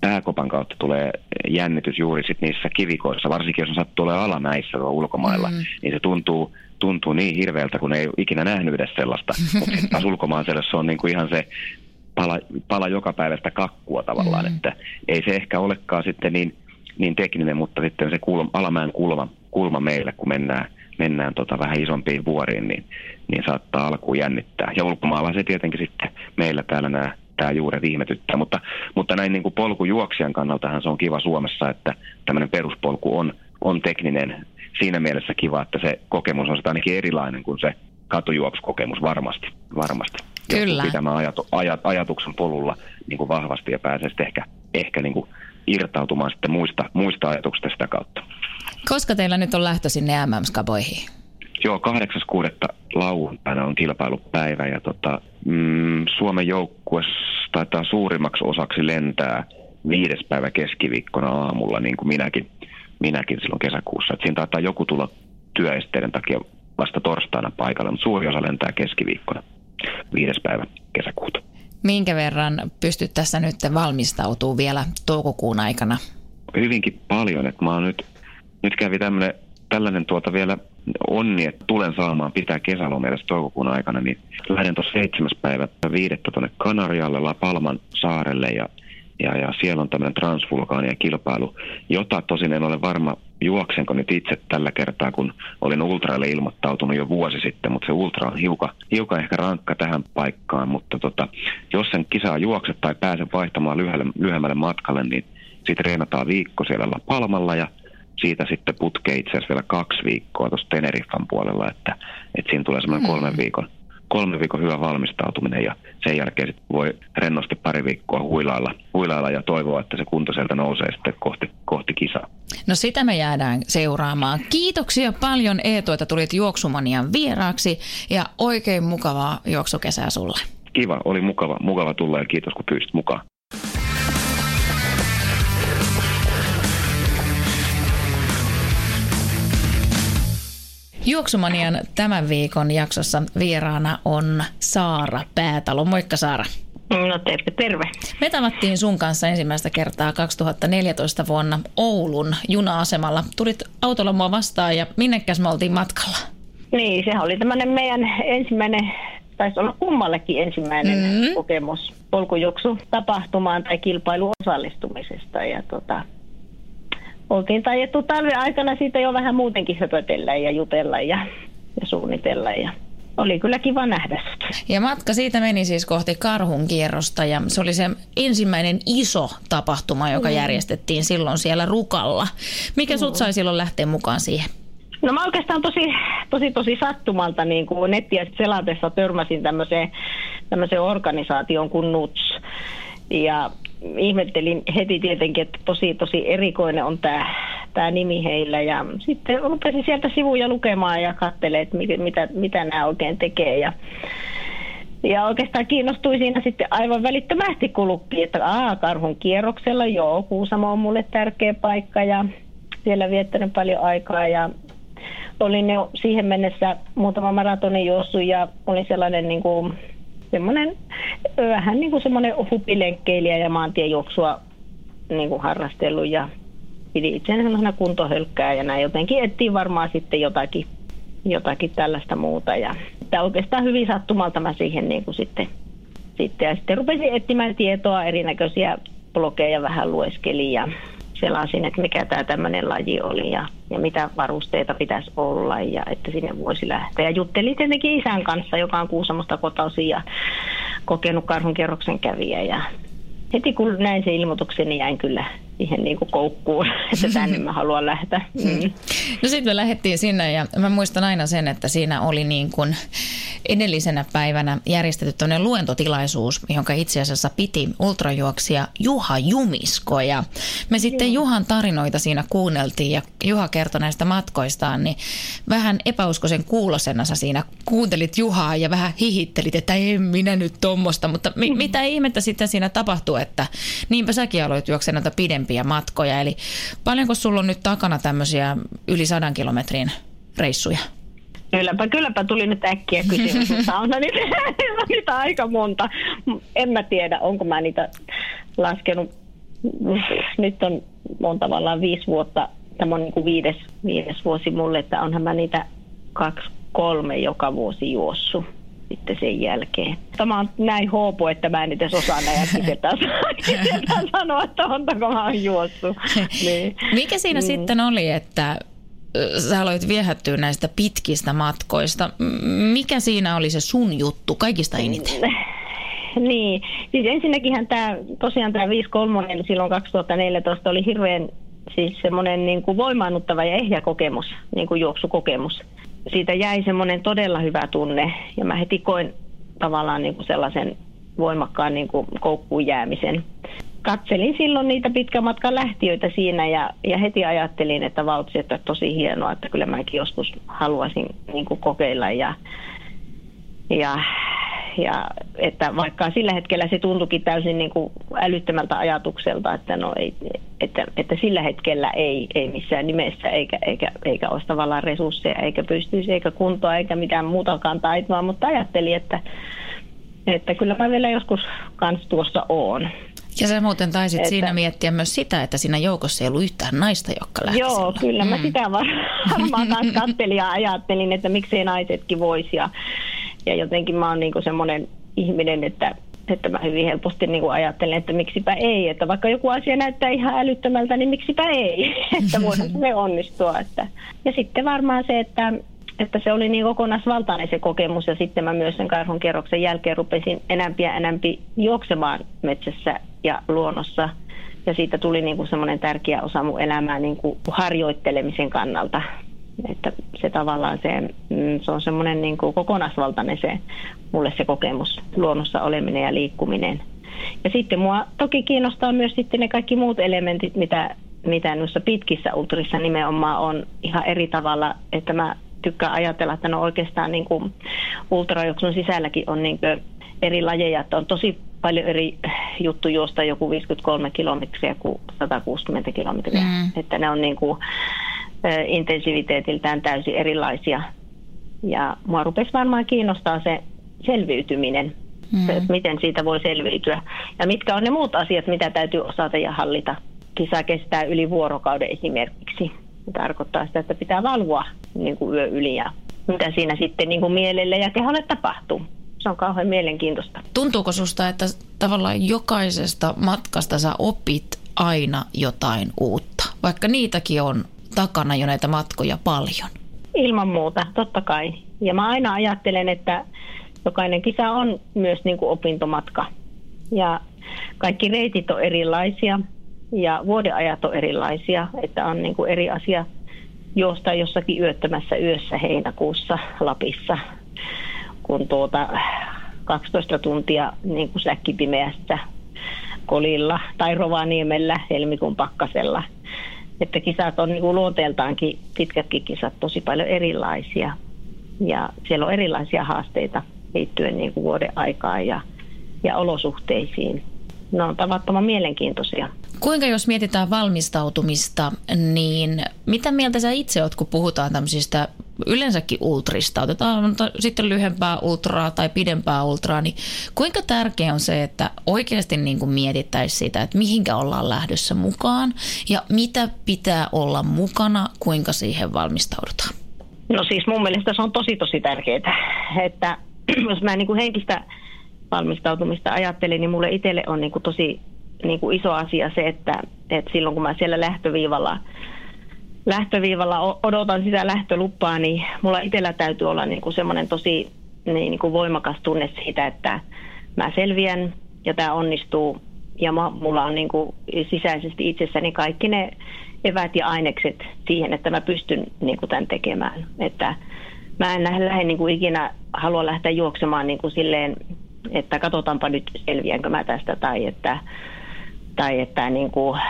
pääkopan kautta tulee jännitys juuri sit niissä kivikoissa, varsinkin jos on sattuu olemaan alamäissä tuolla ulkomailla, mm. niin se tuntuu, tuntuu niin hirveältä, kun ei ikinä nähnyt edes sellaista. Mutta taas ulkomaalaiselle se on niinku ihan se pala, pala joka päivästä kakkua tavallaan, mm. että ei se ehkä olekaan sitten niin niin tekninen, mutta sitten se kulma, alamäen kulma, kulma meille, kun mennään, mennään tota vähän isompiin vuoriin, niin, niin saattaa alkuun jännittää. Ja ulkomaalaiset tietenkin sitten meillä täällä nämä tämä juuri ihmetyttää, mutta, mutta näin niin kuin polkujuoksijan kannaltahan se on kiva Suomessa, että tämmöinen peruspolku on, on tekninen siinä mielessä kiva, että se kokemus on sitä ainakin erilainen kuin se katujuoksukokemus varmasti. varmasti. Kyllä. Pitämään ajatu, ajat, ajatuksen polulla niin kuin vahvasti ja pääsee sitten ehkä, ehkä niin kuin irtautumaan sitten muista, muista ajatuksista sitä kautta. Koska teillä nyt on lähtö sinne MM-skaboihin? Joo, 8.6. lauantaina on kilpailupäivä ja tota, mm, Suomen joukkue taitaa suurimmaksi osaksi lentää viides päivä keskiviikkona aamulla, niin kuin minäkin, minäkin silloin kesäkuussa. Et siinä taitaa joku tulla työesteiden takia vasta torstaina paikalle, mutta suuri osa lentää keskiviikkona viides päivä kesäkuuta. Minkä verran pystyt tässä nyt valmistautuu vielä toukokuun aikana? Hyvinkin paljon. Että mä nyt, nyt kävi tämmönen, tällainen tuota vielä onni, että tulen saamaan pitää kesälomia toukokuun aikana, niin lähden tuossa seitsemäs päivä viidettä tuonne Kanarialle, La Palman saarelle ja ja, ja siellä on tämmöinen transvulkaania kilpailu, jota tosin en ole varma, juoksenko nyt itse tällä kertaa, kun olin ultraille ilmoittautunut jo vuosi sitten, mutta se ultra on hiukan, hiukan ehkä rankka tähän paikkaan, mutta tota, jos sen kisaa juokset tai pääsen vaihtamaan lyhyelle, lyhyemmälle matkalle, niin sitten reenataan viikko siellä La Palmalla ja siitä sitten putkee itse asiassa vielä kaksi viikkoa tuossa Teneriffan puolella, että, että siinä tulee semmoinen mm. kolmen viikon kolme viikon hyvä valmistautuminen ja sen jälkeen sit voi rennosti pari viikkoa huilailla, huilailla ja toivoa, että se kunto sieltä nousee sitten kohti, kohti kisaa. No sitä me jäädään seuraamaan. Kiitoksia paljon Eetu, että tulit Juoksumanian vieraaksi ja oikein mukavaa juoksukesää sulle. Kiva, oli mukava, mukava tulla ja kiitos kun pyysit mukaan. Juoksumanian tämän viikon jaksossa vieraana on Saara Päätalo. Moikka Saara. No terve, terve. Me tavattiin sun kanssa ensimmäistä kertaa 2014 vuonna Oulun juna-asemalla. Tulit autolla mua vastaan ja minnekäs me oltiin matkalla? Niin, sehän oli tämmöinen meidän ensimmäinen, taisi olla kummallekin ensimmäinen mm-hmm. kokemus polkujuoksu tapahtumaan tai kilpailu osallistumisesta. Ja tota, oltiin tajettu talven aikana siitä jo vähän muutenkin höpötellä ja jutella ja, ja suunnitella. Ja oli kyllä kiva nähdä Ja matka siitä meni siis kohti karhun kierrosta ja se oli se ensimmäinen iso tapahtuma, joka mm. järjestettiin silloin siellä Rukalla. Mikä sut sai silloin lähteä mukaan siihen? No mä oikeastaan tosi, tosi, tosi sattumalta niin kuin nettiä selatessa törmäsin tämmöiseen, tämmöiseen organisaation kuin NUTS. Ja ihmettelin heti tietenkin, että tosi, tosi erikoinen on tämä tää nimi heillä. Ja sitten rupesin sieltä sivuja lukemaan ja katselemaan, että mitä, mitä nämä oikein tekee. Ja, ja oikeastaan kiinnostui siinä sitten aivan välittömästi, kun luki, että aa, karhun kierroksella, joo, Kuusamo on mulle tärkeä paikka ja siellä viettänyt paljon aikaa ja olin jo siihen mennessä muutama maratonin juossut ja olin sellainen niin kuin, semmoinen, vähän niin kuin semmoinen hupilenkkeilijä ja maantiejuoksua niin kuin harrastellut ja pidi itseäni semmoisena kuntohölkkää ja näin jotenkin etsii varmaan sitten jotakin, jotakin tällaista muuta. Ja että oikeastaan hyvin sattumalta mä siihen niin kuin sitten, sitten ja sitten rupesin etsimään tietoa erinäköisiä blogeja vähän lueskelin ja selasin, että mikä tämä tämmöinen laji oli ja, ja mitä varusteita pitäisi olla ja että sinne voisi lähteä. Ja juttelin tietenkin isän kanssa, joka on Kuusamosta kotoisin ja kokenut karhunkierroksen kävijä ja heti kun näin sen ilmoituksen, niin jäin kyllä siihen niin kuin koukkuun, että tänne mä haluan lähteä. Mm. No sitten me lähdettiin sinne ja mä muistan aina sen, että siinä oli niin kuin edellisenä päivänä järjestetty tämmöinen luentotilaisuus, jonka itse asiassa piti ultrajuoksija Juha Jumisko. Ja me sitten Joo. Juhan tarinoita siinä kuunneltiin ja Juha kertoi näistä matkoistaan, niin vähän epäuskoisen kuulosena sä siinä kuuntelit Juhaa ja vähän hihittelit, että en minä nyt tommosta, mutta mi- mm. mitä ihmettä sitten siinä tapahtui, että niinpä säkin aloit juoksen näitä pidempiä matkoja. Eli paljonko sulla on nyt takana tämmöisiä yli sadan kilometrin reissuja? Kylläpä, kylläpä tuli nyt äkkiä kysymys, on niitä, niitä aika monta. En mä tiedä, onko mä niitä laskenut. Nyt on, on tavallaan viisi vuotta, tämä on niin kuin viides, viides vuosi mulle, että onhan mä niitä kaksi, kolme joka vuosi juossut sitten sen jälkeen. Tämä on näin hoopo, että mä en edes osaa näin sanoa, että ontako mä oon juossut. Niin. Mikä siinä mm. sitten oli, että sä aloit viehättyä näistä pitkistä matkoista. Mikä siinä oli se sun juttu kaikista eniten? Niin, siis ensinnäkin tämä, tosiaan tämä 5.3 silloin 2014 oli hirveän siis semmoinen niin kuin voimaannuttava ja ehjä kokemus, niin kuin juoksukokemus. Siitä jäi semmoinen todella hyvä tunne. Ja mä heti koin tavallaan niin kuin sellaisen voimakkaan niin kuin koukkuun jäämisen. Katselin silloin niitä pitkän matkan lähtiöitä siinä ja, ja heti ajattelin, että vautsi, että tosi hienoa, että kyllä mäkin joskus haluaisin niin kuin kokeilla ja, ja, ja että vaikka sillä hetkellä se tuntuikin täysin niin kuin älyttömältä ajatukselta, että, no ei, että, että sillä hetkellä ei, ei missään nimessä eikä, eikä, eikä olisi tavallaan resursseja eikä pystyisi eikä kuntoa eikä mitään muutakaan taitoa, mutta ajattelin, että, että kyllä mä vielä joskus kans tuossa oon. Ja sä muuten taisit että, siinä miettiä myös sitä, että siinä joukossa ei ollut yhtään naista, jotka lähti Joo, silloin. kyllä mä mm. sitä varmaan taas kattelin ja ajattelin, että miksei naisetkin voisi. Ja, ja jotenkin mä oon niinku semmoinen ihminen, että että mä hyvin helposti niin kuin ajattelen, että miksipä ei. Että vaikka joku asia näyttää ihan älyttömältä, niin miksipä ei. että voihan se onnistua. Että. Ja sitten varmaan se, että että se oli niin kokonaisvaltainen se kokemus ja sitten mä myös sen karhun kierroksen jälkeen rupesin enämpi ja enämpi juoksemaan metsässä ja luonnossa. Ja siitä tuli niin kuin semmoinen tärkeä osa mun elämää niin kuin harjoittelemisen kannalta. Että se tavallaan se, mm, se on semmoinen niin kuin kokonaisvaltainen se, mulle se kokemus, luonnossa oleminen ja liikkuminen. Ja sitten mua toki kiinnostaa myös sitten ne kaikki muut elementit, mitä, mitä noissa pitkissä ultrissa nimenomaan on ihan eri tavalla, että mä tykkään ajatella, että no oikeastaan niin kuin ultrajuoksun sisälläkin on niin kuin eri lajeja, että on tosi paljon eri juttu juosta joku 53 kilometriä kuin 160 kilometriä. Mm. Että ne on niin kuin, intensiviteetiltään täysin erilaisia. Ja mua rupesi varmaan kiinnostaa se selviytyminen, mm. se, että miten siitä voi selviytyä. Ja mitkä on ne muut asiat, mitä täytyy osata ja hallita. Kisa kestää yli vuorokauden esimerkiksi. Se tarkoittaa sitä, että pitää valvoa niin kuin yö yli ja mitä siinä sitten niin kuin mielelle ja keholle tapahtuu. Se on kauhean mielenkiintoista. Tuntuuko susta, että tavallaan jokaisesta matkasta sä opit aina jotain uutta, vaikka niitäkin on takana jo näitä matkoja paljon? Ilman muuta, totta kai. Ja mä aina ajattelen, että jokainen kisa on myös niin kuin opintomatka. Ja kaikki reitit on erilaisia ja vuodeajat on erilaisia, että on niin kuin eri asia juosta jossakin yöttömässä yössä heinäkuussa Lapissa, kun tuota 12 tuntia niin kuin säkkipimeässä Kolilla tai Rovaniemellä helmikuun pakkasella. Että kisat on niin luonteeltaankin, pitkätkin kisat, tosi paljon erilaisia. Ja siellä on erilaisia haasteita liittyen niin kuin vuoden aikaan ja, ja olosuhteisiin. Ne on tavattoman mielenkiintoisia. Kuinka jos mietitään valmistautumista, niin mitä mieltä sä itse oot, kun puhutaan tämmöisistä yleensäkin ultrista, otetaan sitten lyhempää ultraa tai pidempää ultraa, niin kuinka tärkeää on se, että oikeasti niin kuin mietittäisiin sitä, että mihinkä ollaan lähdössä mukaan ja mitä pitää olla mukana, kuinka siihen valmistaudutaan? No siis mun mielestä se on tosi tosi tärkeää, että jos mä niin kuin henkistä valmistautumista ajattelin, niin mulle itselle on niin kuin tosi niin kuin iso asia se, että, että silloin kun mä siellä lähtöviivalla, lähtöviivalla odotan sitä lähtöluppaa, niin mulla itsellä täytyy olla niin kuin semmoinen tosi niin, kuin voimakas tunne siitä, että mä selviän ja tämä onnistuu. Ja mulla on niin kuin sisäisesti itsessäni kaikki ne evät ja ainekset siihen, että mä pystyn niin kuin tämän tekemään. Että mä en lähde niin kuin ikinä halua lähteä juoksemaan niin kuin silleen, että katsotaanpa nyt selviänkö mä tästä tai että tai että niin kuin,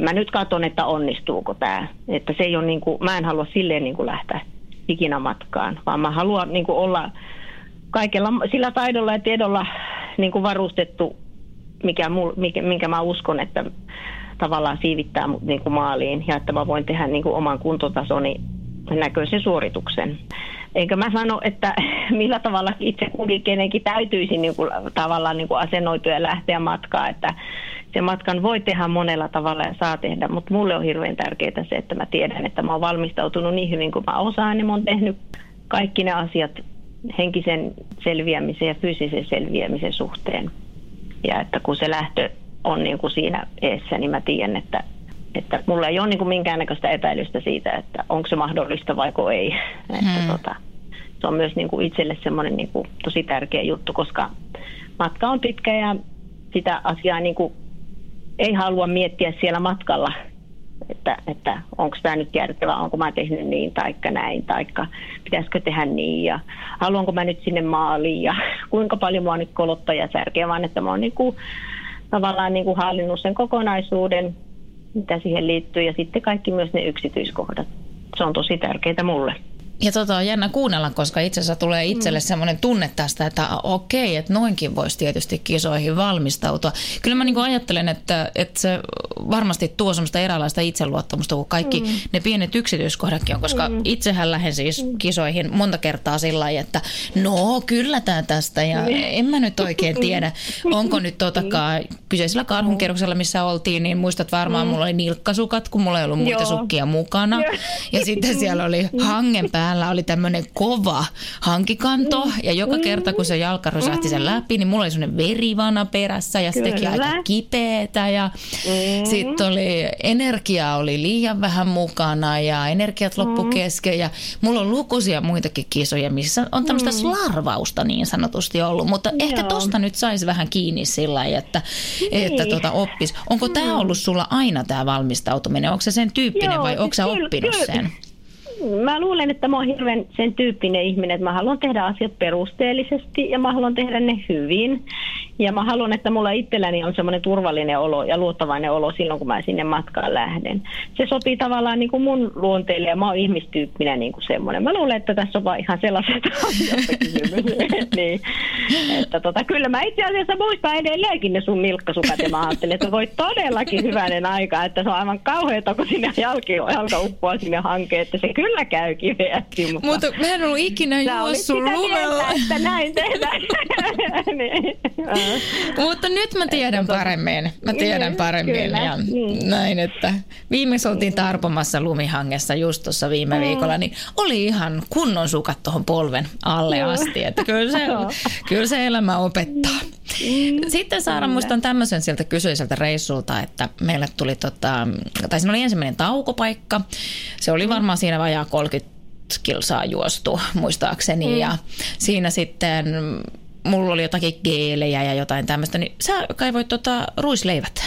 mä nyt katson, että onnistuuko tämä. Että se ei ole niin kuin, mä en halua silleen niin kuin lähteä ikinä matkaan, vaan mä haluan niin kuin olla kaikella sillä taidolla ja tiedolla niin kuin varustettu, mikä, mul, mikä, minkä mä uskon, että tavallaan siivittää mut niin kuin maaliin ja että mä voin tehdä niin kuin oman kuntotasoni näköisen suorituksen. Eikä mä sano, että millä tavalla itse kukin kenenkin täytyisi niin kuin, tavallaan niin kuin asennoitua ja lähteä matkaan, että se matkan voi tehdä monella tavalla ja saa tehdä, mutta mulle on hirveän tärkeää se, että mä tiedän, että mä oon valmistautunut niin hyvin kuin mä osaan, niin mä oon tehnyt kaikki ne asiat henkisen selviämisen ja fyysisen selviämisen suhteen. Ja että kun se lähtö on niin kuin siinä eessä, niin mä tiedän, että, että mulla ei ole niin kuin minkäännäköistä epäilystä siitä, että onko se mahdollista vai ei. Hmm. Että tota, se on myös niin kuin itselle semmoinen niin kuin tosi tärkeä juttu, koska matka on pitkä ja sitä asiaa niin kuin ei halua miettiä siellä matkalla, että, että onko tämä nyt järkevää, onko mä tehnyt niin taikka näin, taikka pitäisikö tehdä niin ja haluanko mä nyt sinne maaliin ja kuinka paljon mua nyt kolottaa ja särkeä, vaan että mä oon niin kuin, tavallaan niin kuin hallinnut sen kokonaisuuden, mitä siihen liittyy ja sitten kaikki myös ne yksityiskohdat. Se on tosi tärkeää mulle. Ja tota on jännä kuunnella, koska itse asiassa tulee itselle mm. semmoinen tunne tästä, että okei, että noinkin voisi tietysti kisoihin valmistautua. Kyllä mä niin ajattelen, että, että se varmasti tuo semmoista eräänlaista itseluottamusta, kun kaikki mm. ne pienet yksityiskohdatkin on, koska mm. itsehän lähden siis mm. kisoihin monta kertaa sillä lailla, että no kyllä tämä tästä ja mm. en mä nyt oikein tiedä, onko nyt totakaan kyseisellä karhunkierroksella, missä oltiin, niin muistat varmaan, mm. mulla oli nilkkasukat, kun mulla ei ollut muita Joo. sukkia mukana. Ja sitten siellä oli hangenpää päällä oli tämmöinen kova hankikanto mm. ja joka kerta kun se jalka rysahti sen läpi, niin mulla oli semmoinen verivana perässä ja se teki aika kipeätä ja mm. sitten oli, energiaa oli liian vähän mukana ja energiat loppu mm. kesken ja mulla on lukuisia muitakin kisoja, missä on tämmöistä mm. slarvausta niin sanotusti ollut, mutta Joo. ehkä tosta nyt saisi vähän kiinni sillä että, niin. että tota oppis. Onko mm. tämä ollut sulla aina tämä valmistautuminen? Onko se sen tyyppinen Joo, vai onko sä oppinut kyllä. sen? Mä luulen, että mä oon hirveän sen tyyppinen ihminen, että mä haluan tehdä asiat perusteellisesti ja mä haluan tehdä ne hyvin. Ja mä haluan, että mulla itselläni on semmoinen turvallinen olo ja luottavainen olo silloin, kun mä sinne matkaan lähden. Se sopii tavallaan niin kuin mun luonteelle ja mä oon ihmistyyppinen niin kuin semmoinen. Mä luulen, että tässä on vaan ihan sellaiset asiat niin, että tota, kyllä mä itse asiassa muistan edelleenkin ne sun nilkkasukat ja mä ajattelin, että voi todellakin hyvänen aika, että se on aivan kauheata, kun sinne jalki, jalka uppoaa sinne hankeen, että se kyllä käy kiveästi. Mutta, mutta mä en ollut ikinä juossut lumella. että näin tehdään. niin. Mutta nyt mä tiedän paremmin. Mä tiedän niin, paremmin. Kyllä. Ja mm. näin, että viimeksi oltiin tarpomassa lumihangessa just tuossa viime mm. viikolla, niin oli ihan kunnon sukat tuohon polven alle asti. Että kyllä se, kyllä se elämä opettaa. Mm. Sitten Saara, muistan tämmöisen sieltä kysyiseltä reissulta, että meille tuli, tota, tai siinä oli ensimmäinen taukopaikka. Se oli varmaan siinä vajaa 30 kilsaa juostu muistaakseni mm. ja siinä sitten mulla oli jotakin geelejä ja jotain tämmöistä, niin sä kaivoit tota ruisleivät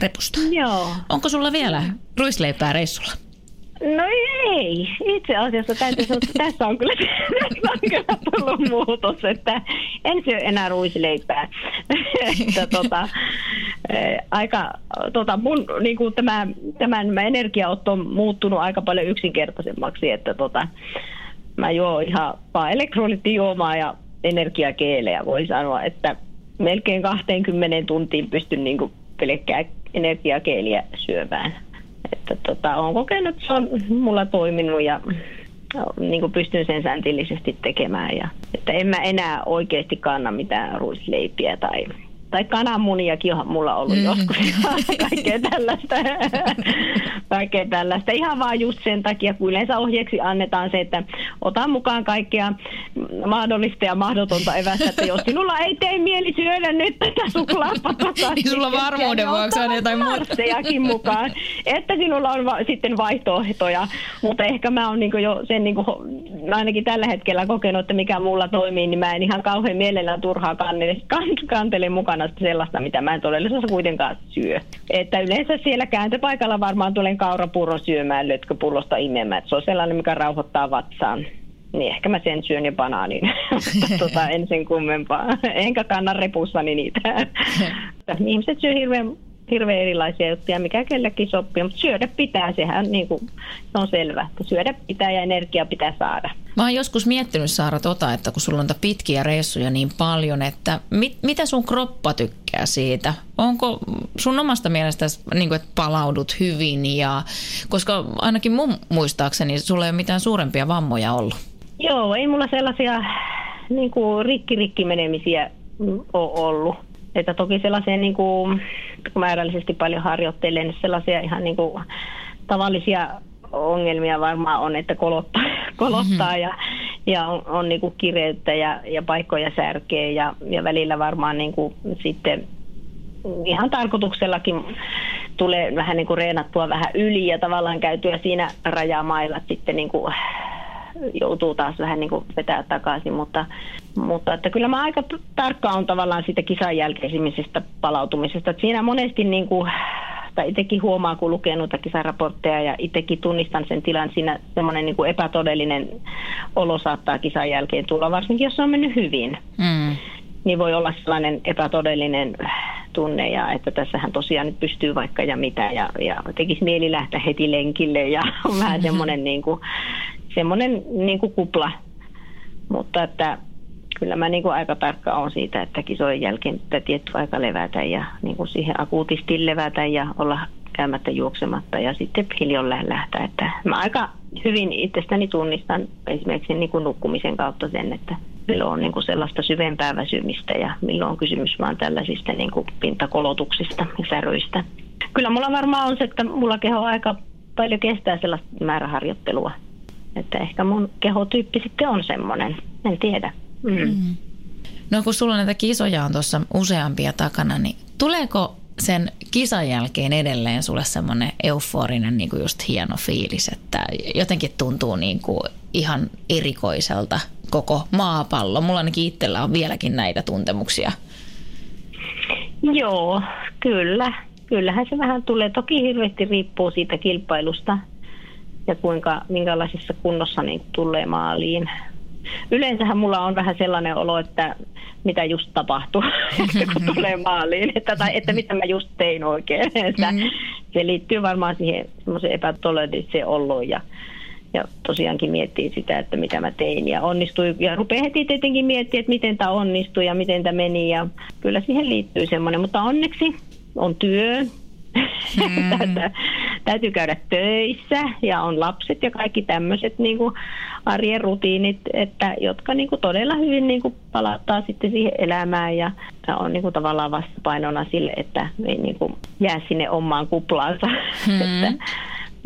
repusta. Joo. Onko sulla vielä ruisleipää reissulla? No ei, itse asiassa täytyy sanoa, että tässä on kyllä, tässä on kyllä tullut muutos, että en syö enää ruisleipää. että tota, eh, aika, tota, mun, niin kuin tämä, tämän energiaotto on muuttunut aika paljon yksinkertaisemmaksi, että tota, mä juon ihan vaan elektroliittijuomaa ja energiakeelejä, voi sanoa, että melkein 20 tuntiin pystyn niin kuin pelkkää energiakeeliä syömään. Että tota, olen kokenut, että se on mulla toiminut ja niin kuin pystyn sen säntillisesti tekemään. Ja, että en mä enää oikeasti kanna mitään ruisleipiä tai tai kananmuniakin on mulla ollut mm. joskus kaikkea tällaista. kaikkea tällaista. Ihan vaan just sen takia, kun yleensä ohjeeksi annetaan se, että ota mukaan kaikkea mahdollista ja mahdotonta evästä, että jos sinulla ei tee mieli syödä nyt tätä suklaapatokaa. niin sulla varmuuden vuoksi on jotain muuta. mukaan, että sinulla on va- sitten vaihtoehtoja, mutta ehkä mä oon niinku jo sen niinku, ainakin tällä hetkellä kokenut, että mikä mulla toimii, niin mä en ihan kauhean mielellään turhaa kantele, kantele mukana sellaista, mitä mä en todellisuudessa kuitenkaan syö. Että yleensä siellä kääntöpaikalla varmaan tulen kaurapuuron syömään, lötköpullosta imemään. Se on sellainen, mikä rauhoittaa vatsaan. Niin ehkä mä sen syön ja banaanin, tota, en sen kummempaa. Enkä kanna repussani niitä. Ihmiset syö hirveän hirveän erilaisia juttuja, mikä kellekin sopii, mutta syödä pitää, sehän niin kuin, se on selvä, että syödä pitää ja energia pitää saada. Mä oon joskus miettinyt Saara tota, että kun sulla on pitkiä reissuja niin paljon, että mit, mitä sun kroppa tykkää siitä? Onko sun omasta mielestä niin kuin, että palaudut hyvin ja, koska ainakin mun muistaakseni sulla ei ole mitään suurempia vammoja ollut. Joo, ei mulla sellaisia niin kuin rikki-rikki menemisiä ole ollut. Että toki sellaisia, niin kuin, kun määrällisesti paljon harjoittelen, niin sellaisia ihan niin kuin, tavallisia ongelmia varmaan on, että kolottaa, kolottaa mm-hmm. ja, ja on, on niin kuin kireyttä ja, ja paikkoja särkee ja, ja välillä varmaan niin kuin sitten ihan tarkoituksellakin tulee vähän niin kuin reenattua vähän yli ja tavallaan käytyä siinä rajamailla sitten niin kuin joutuu taas vähän niin kuin vetää takaisin, mutta, mutta että kyllä mä aika tarkka on tavallaan siitä kisan jälkeisimmisestä palautumisesta. Että siinä monesti niin kuin, tai itsekin huomaa, kun lukee noita kisaraportteja ja itsekin tunnistan sen tilan, siinä semmoinen niin kuin epätodellinen olo saattaa kisan jälkeen tulla, varsinkin jos se on mennyt hyvin. Mm. Niin voi olla sellainen epätodellinen tunne ja että tässähän tosiaan nyt pystyy vaikka ja mitä ja, ja tekisi mieli lähteä heti lenkille ja on vähän semmoinen niin kuin, semmoinen niin kuin kupla. Mutta että kyllä mä niin kuin aika tarkka on siitä, että kisojen jälkeen että tietty aika levätä ja niin kuin siihen akuutisti levätä ja olla käymättä juoksematta ja sitten hiljalleen lähteä. Että mä aika hyvin itsestäni tunnistan esimerkiksi niin kuin nukkumisen kautta sen, että milloin on niin kuin sellaista syvempää väsymistä ja milloin on kysymys vaan tällaisista niin kuin pintakolotuksista ja säröistä. Kyllä mulla varmaan on se, että mulla keho aika paljon kestää sellaista määräharjoittelua. Että ehkä mun kehotyyppi sitten on semmoinen, en tiedä. Mm. Mm. No kun sulla näitä kisoja on tuossa useampia takana, niin tuleeko sen kisan jälkeen edelleen sulle semmoinen euforinen niin kuin just hieno fiilis, että jotenkin tuntuu niin kuin ihan erikoiselta koko maapallo. Mulla ainakin itsellä on vieläkin näitä tuntemuksia. Joo, kyllä. Kyllähän se vähän tulee. Toki hirveästi riippuu siitä kilpailusta ja kuinka, minkälaisessa kunnossa niin tulee maaliin. Yleensähän mulla on vähän sellainen olo, että mitä just tapahtui, kun tulee maaliin, että, tai että mitä mä just tein oikein. Että mm-hmm. Se liittyy varmaan siihen semmoiseen epätodelliseen oloon ja, ja tosiaankin miettii sitä, että mitä mä tein ja onnistui. Ja rupeaa heti tietenkin miettimään, että miten tämä onnistui ja miten tämä meni ja kyllä siihen liittyy semmoinen, mutta onneksi on työ, Mm. täytyy käydä töissä ja on lapset ja kaikki tämmöiset niin kuin arjen rutiinit, että, jotka niin kuin todella hyvin niin kuin palauttaa sitten siihen elämään ja on niin kuin tavallaan vastapainona sille, että ei niin kuin jää sinne omaan kuplaansa. Mm. että,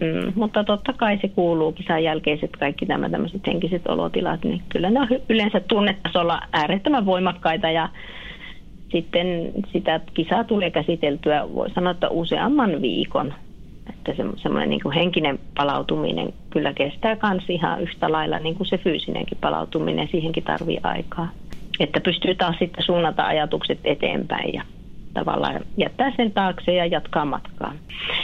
Mm, mutta totta kai se kuuluu kisan jälkeiset kaikki nämä tämmöiset henkiset olotilat, niin kyllä ne on yleensä tunnetasolla äärettömän voimakkaita ja sitten sitä kisaa tulee käsiteltyä, voi sanoa, että useamman viikon. Että se, semmoinen niin kuin henkinen palautuminen kyllä kestää myös ihan yhtä lailla niin kuin se fyysinenkin palautuminen. Siihenkin tarvii aikaa. Että pystyy taas sitten suunnata ajatukset eteenpäin ja tavallaan jättää sen taakse ja jatkaa matkaa.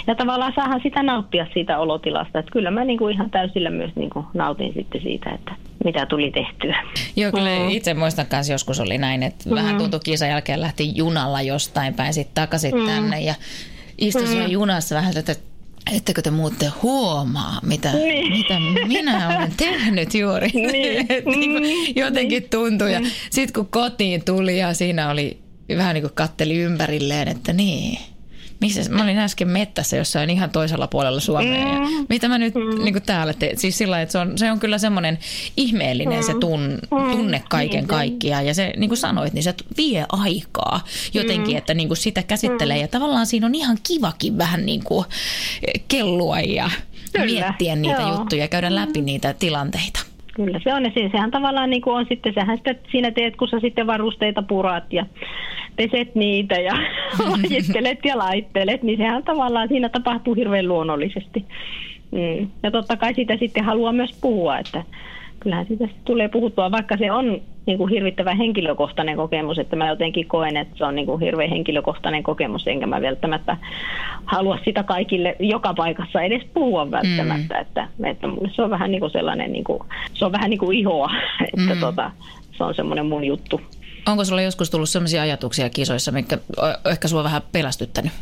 Ja tavallaan saahan sitä nauttia siitä olotilasta. Että kyllä mä niin kuin ihan täysillä myös niin kuin nautin sitten siitä, että mitä tuli tehtyä. Joo, kyllä mm. itse muistan kanssa joskus oli näin, että mm. vähän tuntui kiisan jälkeen lähti junalla jostain päin sitten takaisin mm. tänne ja istuin mm. junassa vähän, että ettekö te muutte huomaa, mitä, niin. mitä minä olen tehnyt juuri. Niin. niin kuin mm. jotenkin tuntui. Ja mm. sitten kun kotiin tuli ja siinä oli vähän niin kuin katteli ympärilleen, että niin – missä, mä olin äsken mettässä jossain ihan toisella puolella Suomea. Ja mm. mitä mä nyt mm. niin täällä teen? Siis sillä että se on, se on kyllä semmoinen ihmeellinen mm. se tun, mm. tunne kaiken mm. kaikkiaan. Ja se, niin kuin sanoit, niin se vie aikaa jotenkin, mm. että niin kuin sitä käsittelee. Mm. Ja tavallaan siinä on ihan kivakin vähän niin kuin kellua ja kyllä. miettiä niitä Joo. juttuja ja käydä läpi mm. niitä tilanteita. Kyllä se on. Ja sehän tavallaan niin kuin on sitten, sehän sitä siinä teet, kun sä sitten varusteita purat ja peset niitä ja lajittelet ja laittelet, niin sehän tavallaan siinä tapahtuu hirveän luonnollisesti. Mm. Ja totta kai sitä sitten haluaa myös puhua, että kyllähän siitä tulee puhuttua, vaikka se on niin kuin hirvittävä henkilökohtainen kokemus, että mä jotenkin koen, että se on niin kuin hirveän henkilökohtainen kokemus, enkä mä välttämättä halua sitä kaikille joka paikassa edes puhua välttämättä, mm. että, että mulle se on vähän niin kuin sellainen, niin kuin, se on vähän niin kuin ihoa, että mm. tota, se on semmoinen mun juttu. Onko sulla joskus tullut sellaisia ajatuksia kisoissa, mitkä ehkä sua vähän pelästyttänyt?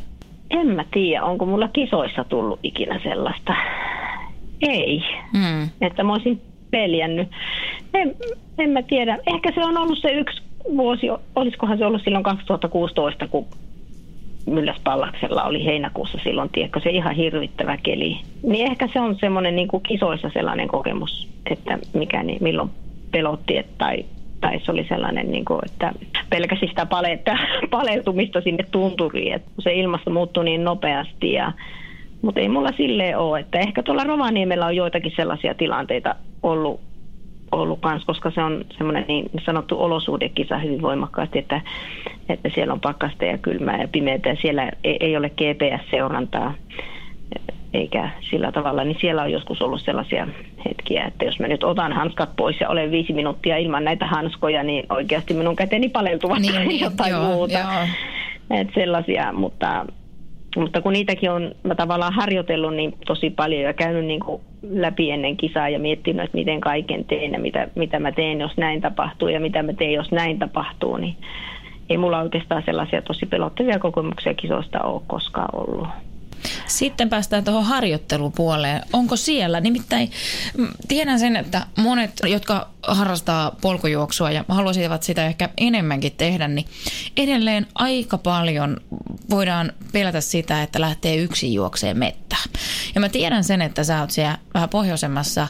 En mä tiedä, onko mulla kisoissa tullut ikinä sellaista. Ei. Mm. Että mä olisin peljännyt. En, en mä tiedä. Ehkä se on ollut se yksi vuosi, olisikohan se ollut silloin 2016, kun Pallaksella oli heinäkuussa silloin, tiedätkö, se ihan hirvittävä keli. Niin ehkä se on semmoinen niin kuin kisoissa sellainen kokemus, että mikä niin, milloin pelotti, että, tai, tai se oli sellainen, niin kuin, että pelkäsi sitä paletta, paleltumista sinne tunturiin, että se ilmasto muuttui niin nopeasti ja mutta ei mulla silleen ole, että ehkä tuolla Rovaniemellä on joitakin sellaisia tilanteita ollut, ollut kans, koska se on semmoinen niin sanottu olosuhdekisa hyvin voimakkaasti, että, että siellä on pakkasta ja kylmää ja pimeää ja siellä ei, ei ole GPS-seurantaa eikä sillä tavalla, niin siellä on joskus ollut sellaisia hetkiä, että jos mä nyt otan hanskat pois ja olen viisi minuuttia ilman näitä hanskoja, niin oikeasti minun käteni paleltuvat niin, tai jotain joo, muuta. Joo. Et sellaisia, mutta mutta kun niitäkin on mä tavallaan harjoitellut niin tosi paljon ja käynyt niin kuin läpi ennen kisaa ja miettinyt, että miten kaiken teen ja mitä, mitä mä teen, jos näin tapahtuu ja mitä mä teen, jos näin tapahtuu, niin ei mulla oikeastaan sellaisia tosi pelottavia kokemuksia kisoista ole koskaan ollut. Sitten päästään tuohon harjoittelupuoleen. Onko siellä? Nimittäin mm, tiedän sen, että monet, jotka harrastaa polkujuoksua ja haluaisivat sitä ehkä enemmänkin tehdä, niin edelleen aika paljon voidaan pelätä sitä, että lähtee yksin juokseen mettää. Ja mä tiedän sen, että sä oot siellä vähän pohjoisemmassa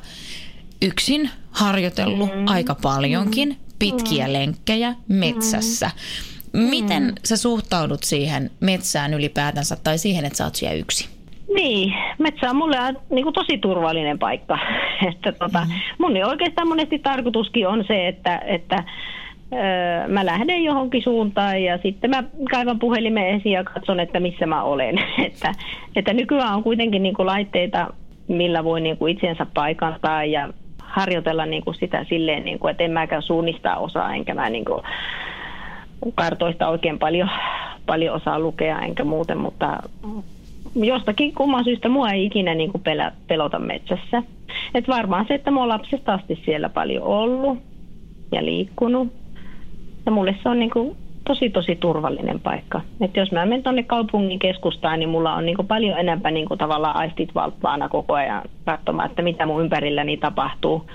yksin harjoitellut mm. aika paljonkin, pitkiä mm. lenkkejä metsässä. Mm Miten mm. sä suhtaudut siihen metsään ylipäätänsä tai siihen, että sä oot siellä yksi? Niin, metsä on mulle niin kuin tosi turvallinen paikka. että tota, mm. Mun oikeastaan monesti tarkoituskin on se, että, että öö, mä lähden johonkin suuntaan ja sitten mä kaivan puhelimen esiin ja katson, että missä mä olen. että, että nykyään on kuitenkin niin kuin laitteita, millä voi niin kuin itsensä paikantaa ja harjoitella niin kuin sitä silleen, niin kuin, että en mäkään suunnistaa osaa, enkä mä niin kuin, kartoista oikein paljon, paljon osaa lukea enkä muuten, mutta jostakin kumman syystä mua ei ikinä niin kuin pelä, pelota metsässä. Et varmaan se, että mä oon lapsesta asti siellä paljon ollut ja liikkunut. Ja mulle se on niin kuin tosi tosi turvallinen paikka. Et jos mä menen tuonne kaupungin keskustaan, niin mulla on niin kuin paljon enemmän niin kuin tavallaan aistit valppaana koko ajan katsomaan, että mitä mun ympärilläni tapahtuu.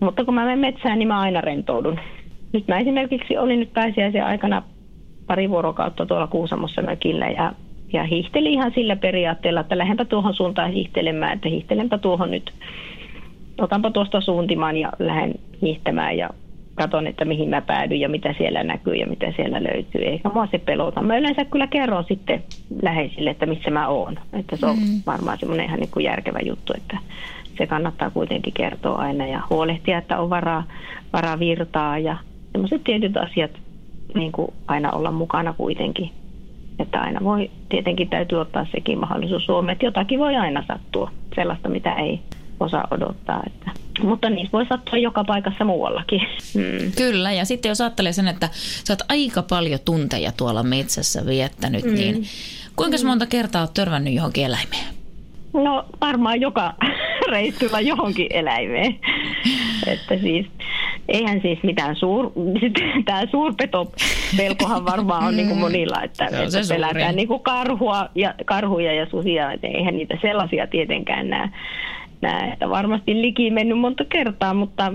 Mutta kun mä menen metsään, niin mä aina rentoudun. Nyt mä esimerkiksi olin nyt pääsiäisen aikana pari vuorokautta tuolla Kuusamossa mökillä ja, ja hiihtelin ihan sillä periaatteella, että lähdenpä tuohon suuntaan hiihtelemään, että hiihtelenpä tuohon nyt, otanpa tuosta suuntimaan ja lähden hiihtämään ja katson, että mihin mä päädyn ja mitä siellä näkyy ja mitä siellä löytyy. Eikä mua se pelota. Mä yleensä kyllä kerron sitten läheisille, että missä mä oon. Että se on mm. varmaan semmoinen ihan niin kuin järkevä juttu, että se kannattaa kuitenkin kertoa aina ja huolehtia, että on varaa, varaa virtaa ja semmoiset tietyt asiat niin kuin aina olla mukana kuitenkin. että aina voi, tietenkin täytyy ottaa sekin mahdollisuus Suomeen, että jotakin voi aina sattua, sellaista mitä ei osaa odottaa. Että. Mutta niissä voi sattua joka paikassa muuallakin. Mm. Kyllä, ja sitten jos ajattelee sen, että sä oot aika paljon tunteja tuolla metsässä viettänyt, mm. niin kuinka mm. monta kertaa oot törmännyt johonkin eläimeen? No varmaan joka reissulla johonkin eläimeen. että siis, eihän siis mitään suur... Tämä suurpetopelkohan varmaan on niin kuin monilla, että, no, että pelätään niin kuin karhua ja, karhuja ja susia. Että eihän niitä sellaisia tietenkään näe että varmasti liki mennyt monta kertaa, mutta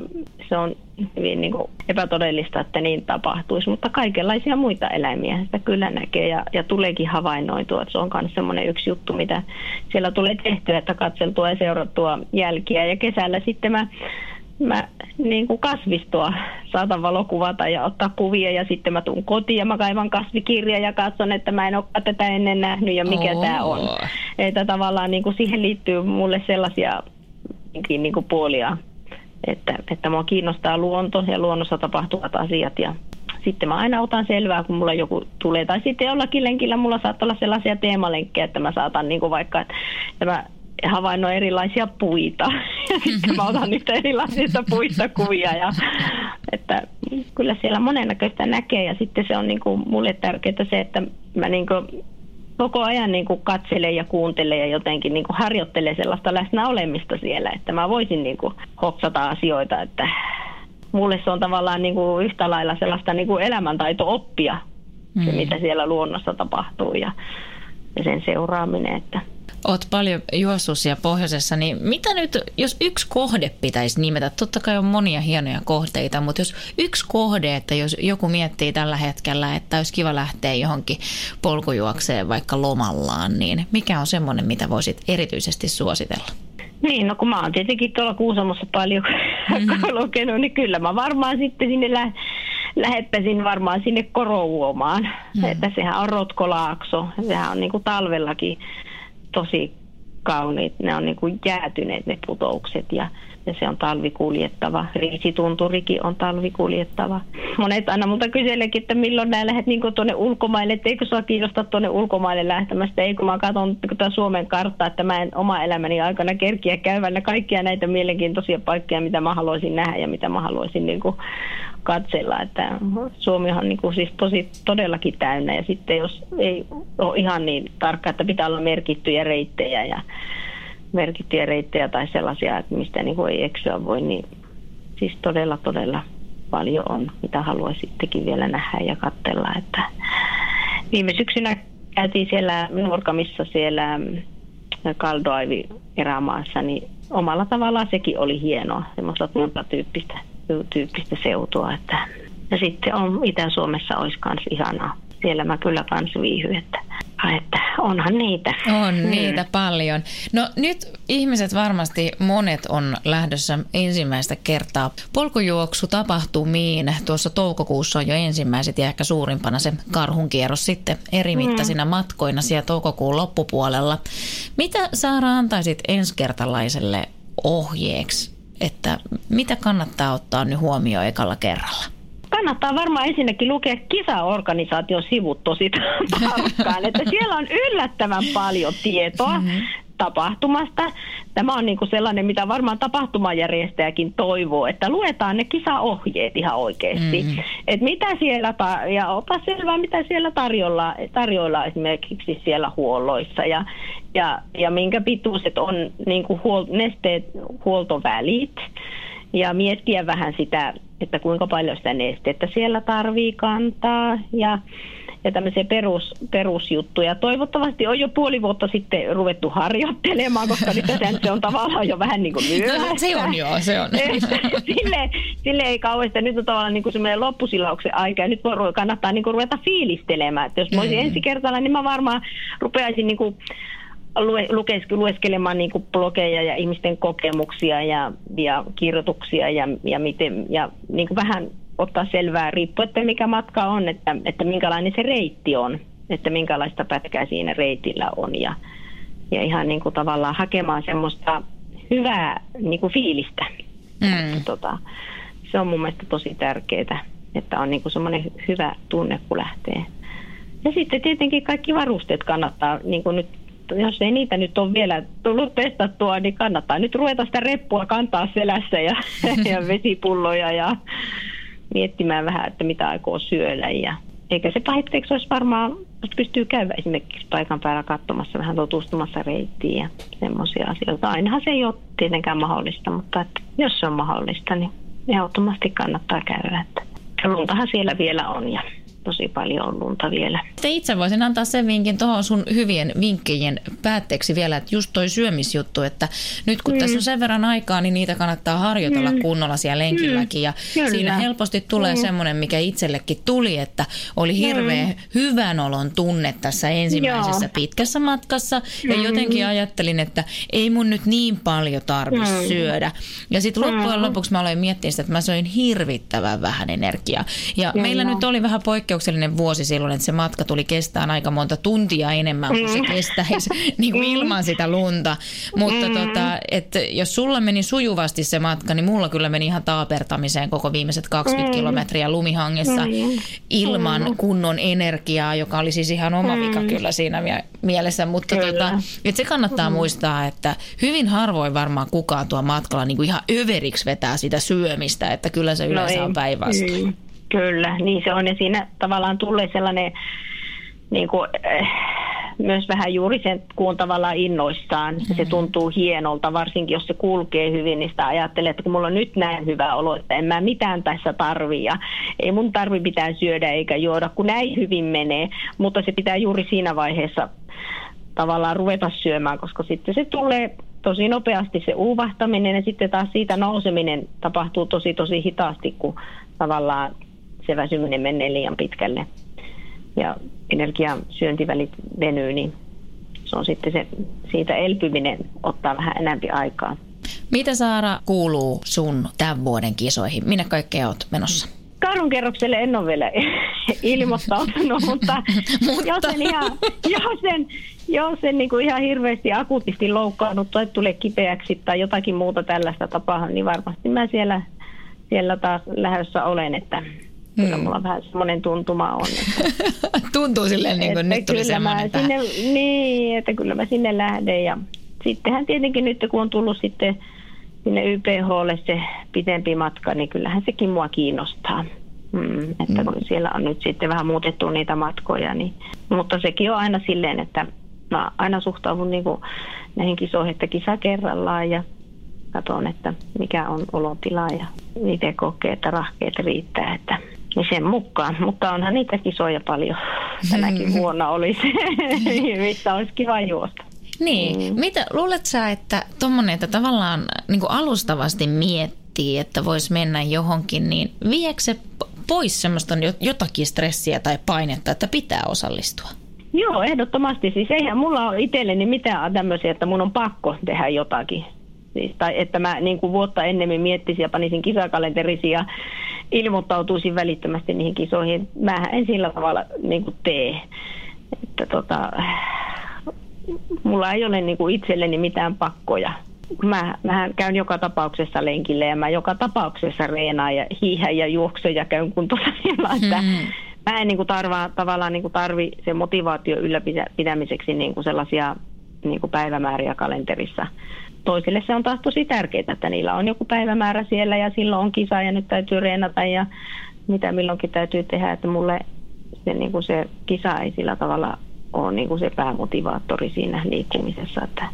se on hyvin niin kuin epätodellista, että niin tapahtuisi. Mutta kaikenlaisia muita eläimiä sitä kyllä näkee ja, ja tuleekin havainnoitua. Että se on myös semmoinen yksi juttu, mitä siellä tulee tehtyä, että katseltua ja seurattua jälkiä. Ja kesällä sitten mä mä niin kuin kasvistoa saatan valokuvata ja ottaa kuvia ja sitten mä tuun kotiin ja mä kaivan kasvikirja ja katson, että mä en ole tätä ennen nähnyt ja mikä oh. tämä on. Että tavallaan niin kuin siihen liittyy mulle sellaisia niin kuin puolia, että, että mua kiinnostaa luonto ja luonnossa tapahtuvat asiat ja sitten mä aina otan selvää, kun mulla joku tulee. Tai sitten jollakin lenkillä mulla saattaa olla sellaisia teemalenkkejä, että mä saatan niin kuin vaikka, että mä havainnoin erilaisia puita. Ja sitten mä otan niistä erilaisista puista kuvia. Ja, että kyllä siellä monennäköistä näkee ja sitten se on niin kuin mulle tärkeää se, että mä niin kuin koko ajan niin kuin katselee ja kuuntelee ja jotenkin niin kuin harjoittelee sellaista läsnäolemista siellä, että mä voisin niin kuin hoksata asioita, että mulle se on tavallaan niin kuin yhtä lailla sellaista niin kuin elämäntaito oppia, se mm. mitä siellä luonnossa tapahtuu ja, ja sen seuraaminen, että Oot paljon juossut siellä pohjoisessa, niin mitä nyt, jos yksi kohde pitäisi nimetä, totta kai on monia hienoja kohteita, mutta jos yksi kohde, että jos joku miettii tällä hetkellä, että olisi kiva lähteä johonkin polkujuokseen vaikka lomallaan, niin mikä on semmoinen, mitä voisit erityisesti suositella? Niin, no kun mä oon tietenkin tuolla Kuusamossa paljon mm-hmm. lukenut, niin kyllä mä varmaan sitten sinne lä- lähettäisin varmaan sinne Korouomaan. Mm. Että sehän on Rotkolaakso, sehän on niinku talvellakin tosi kauniit. Ne on niin kuin jäätyneet ne putoukset ja, ja se on talvikuljettava. Riisitunturikin on talvikuljettava. Monet aina multa kyselekin, että milloin nää lähdet niin tuonne ulkomaille, että eikö sua kiinnosta tuonne ulkomaille lähtemästä. Ei kun mä katson tätä Suomen karttaa, että mä en oma elämäni aikana kerkiä käyvällä kaikkia näitä mielenkiintoisia paikkoja, mitä mä haluaisin nähdä ja mitä mä haluaisin niin kuin katsella. Että Suomi on niin kuin siis tosi todellakin täynnä ja sitten jos ei ole ihan niin tarkka, että pitää olla merkittyjä reittejä ja merkittyjä reittejä tai sellaisia, että mistä niin kuin ei eksyä voi, niin siis todella todella paljon on, mitä haluaisittekin vielä nähdä ja katsella. Että viime syksynä käytiin siellä Nurkamissa siellä Kaldoaivi erämaassa, niin omalla tavallaan sekin oli hienoa, semmoista tyyppistä tyyppistä seutua. Että, ja sitten on Itä-Suomessa olisi myös ihanaa. Siellä mä kyllä kans viihy, että, että onhan niitä. On mm. niitä paljon. No nyt ihmiset varmasti monet on lähdössä ensimmäistä kertaa polkujuoksu tapahtumiin. Tuossa toukokuussa on jo ensimmäiset ja ehkä suurimpana se karhunkierros sitten eri mittaisina mm. matkoina siellä toukokuun loppupuolella. Mitä Saara antaisit ensikertalaiselle ohjeeksi että mitä kannattaa ottaa nyt huomioon ekalla kerralla? Kannattaa varmaan ensinnäkin lukea kisaorganisaation sivut tosi tarkkaan, että siellä on yllättävän paljon tietoa. Mm-hmm tapahtumasta. Tämä on niin kuin sellainen, mitä varmaan tapahtumajärjestäjäkin toivoo, että luetaan ne kisaohjeet ihan oikeasti. Mm. Et mitä siellä, ta- ja ota selvää, mitä siellä tarjolla, tarjoilla esimerkiksi siellä huolloissa ja, ja, ja minkä pituiset on niin kuin huol- nesteet, huoltovälit ja miettiä vähän sitä, että kuinka paljon sitä nestettä siellä tarvii kantaa ja ja tämmöisiä perus, perusjuttuja. Toivottavasti on jo puoli vuotta sitten ruvettu harjoittelemaan, koska nyt se on tavallaan jo vähän niin kuin myöhäistä. No, se on joo, se on. sille, sille ei kauheasti. Nyt on tavallaan niin kuin semmoinen loppusilauksen aika ja nyt voi, kannattaa niin kuin ruveta fiilistelemään. Että jos mä olisin mm. ensi kertaa, niin mä varmaan rupeaisin niin kuin lueskelemaan niin kuin blogeja ja ihmisten kokemuksia ja, ja kirjoituksia ja, ja, miten, ja niin kuin vähän ottaa selvää riippuen, että mikä matka on, että, että minkälainen se reitti on, että minkälaista pätkää siinä reitillä on ja, ja ihan niin kuin tavallaan hakemaan semmoista hyvää niin kuin fiilistä. Mm. Tota, se on mun mielestä tosi tärkeää, että on niin kuin semmoinen hyvä tunne, kun lähtee Ja sitten tietenkin kaikki varusteet kannattaa, niin kuin nyt jos ei niitä nyt ole vielä tullut testattua, niin kannattaa nyt ruveta sitä reppua kantaa selässä ja, ja vesipulloja ja miettimään vähän, että mitä aikoo syödä. Ja, eikä se pahitteeksi olisi varmaan, jos pystyy käydä esimerkiksi paikan päällä katsomassa, vähän tutustumassa reittiin ja semmoisia asioita. Ainahan se ei ole tietenkään mahdollista, mutta että jos se on mahdollista, niin ehdottomasti kannattaa käydä. Että luntahan siellä vielä on ja tosi paljon on lunta vielä. Te itse voisin antaa sen vinkin tuohon sun hyvien vinkkejä päätteeksi vielä, että just toi syömisjuttu, että nyt kun mm. tässä on sen verran aikaa, niin niitä kannattaa harjoitella mm. kunnolla siellä lenkilläkin. Ja mm. siinä helposti tulee mm. semmoinen, mikä itsellekin tuli, että oli hirveä mm. hyvän olon tunne tässä ensimmäisessä Joo. pitkässä matkassa. Ja mm. jotenkin ajattelin, että ei mun nyt niin paljon tarvitse mm. syödä. Ja sitten loppujen mm. lopuksi mä aloin miettiä sitä, että mä söin hirvittävän vähän energiaa. Ja Joo. meillä nyt oli vähän poikkeus poikkeuksellinen vuosi silloin, että se matka tuli kestään aika monta tuntia enemmän kuin se mm. kestäisi niin kuin mm. ilman sitä lunta. Mutta mm. tota, että jos sulla meni sujuvasti se matka, niin mulla kyllä meni ihan taapertamiseen koko viimeiset 20 mm. kilometriä lumihangessa mm. ilman kunnon energiaa, joka oli siis ihan oma vika kyllä siinä mielessä. Mutta tota, että se kannattaa muistaa, että hyvin harvoin varmaan kukaan tuo matkalla niin kuin ihan överiksi vetää sitä syömistä, että kyllä se no yleensä no on päinvastoin. Mm. Kyllä, niin se on. Ja siinä tavallaan tulee sellainen niin kuin, äh, myös vähän juuri sen kuun tavallaan innoissaan. Mm-hmm. Se tuntuu hienolta, varsinkin jos se kulkee hyvin, niin sitä ajattelee, että kun mulla on nyt näin hyvä olo, että en mä mitään tässä tarvii ja ei mun tarvi mitään syödä eikä juoda, kun näin hyvin menee. Mutta se pitää juuri siinä vaiheessa tavallaan ruveta syömään, koska sitten se tulee tosi nopeasti se uuvahtaminen ja sitten taas siitä nouseminen tapahtuu tosi tosi hitaasti, kun tavallaan se väsyminen menee liian pitkälle ja energian syöntivälit venyy, niin se on sitten se, siitä elpyminen ottaa vähän enempi aikaa. Mitä Saara kuuluu sun tämän vuoden kisoihin? Minne kaikkea oot menossa? Karun kerrokselle en ole vielä ilmoittautunut, mutta, mutta. jos en, ihan, jos en, jos en niin kuin ihan hirveästi akuutisti loukkaannut tai tulee kipeäksi tai jotakin muuta tällaista tapaa, niin varmasti mä siellä, siellä taas lähdössä olen, että Kyllä hmm. mulla vähän semmoinen tuntuma on. Että, Tuntuu silleen, niin kuin nyt tuli semmoinen sinne, Niin, että kyllä mä sinne lähden. Ja sittenhän tietenkin nyt, kun on tullut sitten sinne YPHlle se pitempi matka, niin kyllähän sekin mua kiinnostaa. Mm, että kun siellä on nyt sitten vähän muutettu niitä matkoja, niin, mutta sekin on aina silleen, että mä aina suhtaudun niin kuin näihin kisoihin, että kisa kerrallaan ja katson, että mikä on olotila ja miten kokee, että rahkeet riittää, että niin sen mukaan. Mutta onhan niitä kisoja paljon. Tänäkin mm. vuonna olisi, mistä olisi kiva juosta. Niin. Mm. Mitä, luulet sä, että tuommoinen, että tavallaan niin alustavasti miettii, että voisi mennä johonkin, niin viekö se pois semmoista jotakin stressiä tai painetta, että pitää osallistua? Joo, ehdottomasti. Siis eihän mulla ole itselleni mitään tämmöisiä, että mun on pakko tehdä jotakin. Siis, tai että mä niin kuin vuotta ennemmin miettisin ja panisin kisakalenterisia ja ilmoittautuisin välittömästi niihin kisoihin. Mä en sillä tavalla niin kuin tee. Että tota, mulla ei ole niin kuin itselleni mitään pakkoja. Mä, mähän käyn joka tapauksessa lenkille ja mä joka tapauksessa reenaan ja hiihän ja juoksen ja käyn kuntosalilla. Että hmm. Mä en niin kuin tarva, tavallaan niin kuin tarvi sen motivaatio ylläpitämiseksi niin kuin sellaisia niin kuin päivämääriä kalenterissa toisille se on taas tosi tärkeää, että niillä on joku päivämäärä siellä ja silloin on kisa ja nyt täytyy reenata ja mitä milloinkin täytyy tehdä, että mulle se, niin kuin se kisa ei sillä tavalla ole niin kuin se päämotivaattori siinä liikkumisessa, että,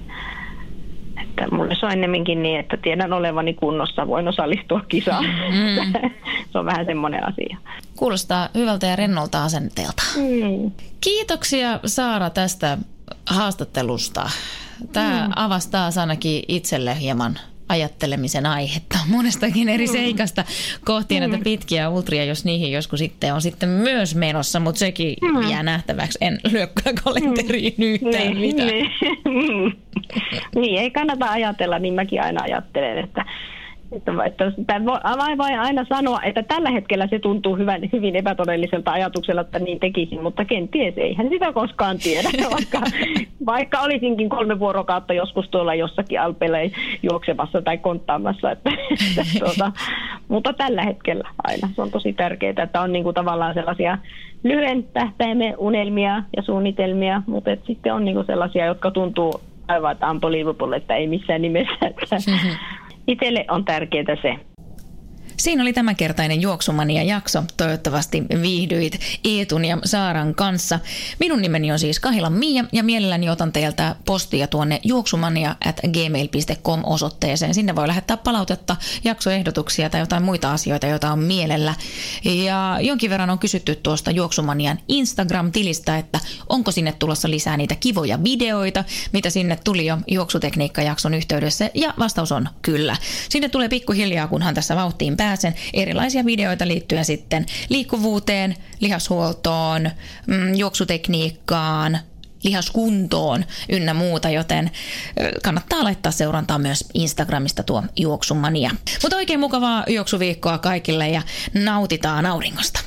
että mulle se on ennemminkin niin, että tiedän olevani kunnossa, voin osallistua kisaan. Mm. se on vähän semmoinen asia. Kuulostaa hyvältä ja rennolta asenteelta. Mm. Kiitoksia Saara tästä haastattelusta. Tämä mm. avasi taas ainakin itselle hieman ajattelemisen aihetta monestakin eri mm. seikasta kohti näitä mm. pitkiä ultria, jos niihin joskus sitten on sitten myös menossa, mutta sekin mm. jää nähtäväksi. En lyö kyllä kalenteriin mm. yhtään niin, mitään. Niin. niin, ei kannata ajatella, niin mäkin aina ajattelen, että Että, että, että voi vain aina sanoa, että tällä hetkellä se tuntuu hyvän, hyvin epätodelliselta ajatuksella, että niin tekisin, mutta kenties eihän sitä koskaan tiedä, vaikka, vaikka olisinkin kolme vuorokautta joskus tuolla jossakin alpeilla juoksemassa tai konttaamassa. Että, että, tuota, mutta tällä hetkellä aina se on tosi tärkeää, että on niin kuin tavallaan sellaisia lyhyen tähtäimen unelmia ja suunnitelmia, mutta sitten on niin kuin sellaisia, jotka tuntuu aivan, että unbelievable, että ei missään nimessä. Että itselle on tärkeää se. Siinä oli tämänkertainen Juoksumania jakso. Toivottavasti viihdyit Eetun ja Saaran kanssa. Minun nimeni on siis Kahilan Mia ja mielelläni otan teiltä postia tuonne juoksumania at gmail.com osoitteeseen. Sinne voi lähettää palautetta, jaksoehdotuksia tai jotain muita asioita, joita on mielellä. Ja jonkin verran on kysytty tuosta Juoksumanian Instagram-tilistä, että onko sinne tulossa lisää niitä kivoja videoita, mitä sinne tuli jo juoksutekniikkajakson yhteydessä. Ja vastaus on kyllä. Sinne tulee pikkuhiljaa, kunhan tässä vauhtiin pääsee pääsen erilaisia videoita liittyen sitten liikkuvuuteen, lihashuoltoon, mm, juoksutekniikkaan, lihaskuntoon ynnä muuta, joten kannattaa laittaa seurantaa myös Instagramista tuo juoksumania. Mutta oikein mukavaa juoksuviikkoa kaikille ja nautitaan auringosta.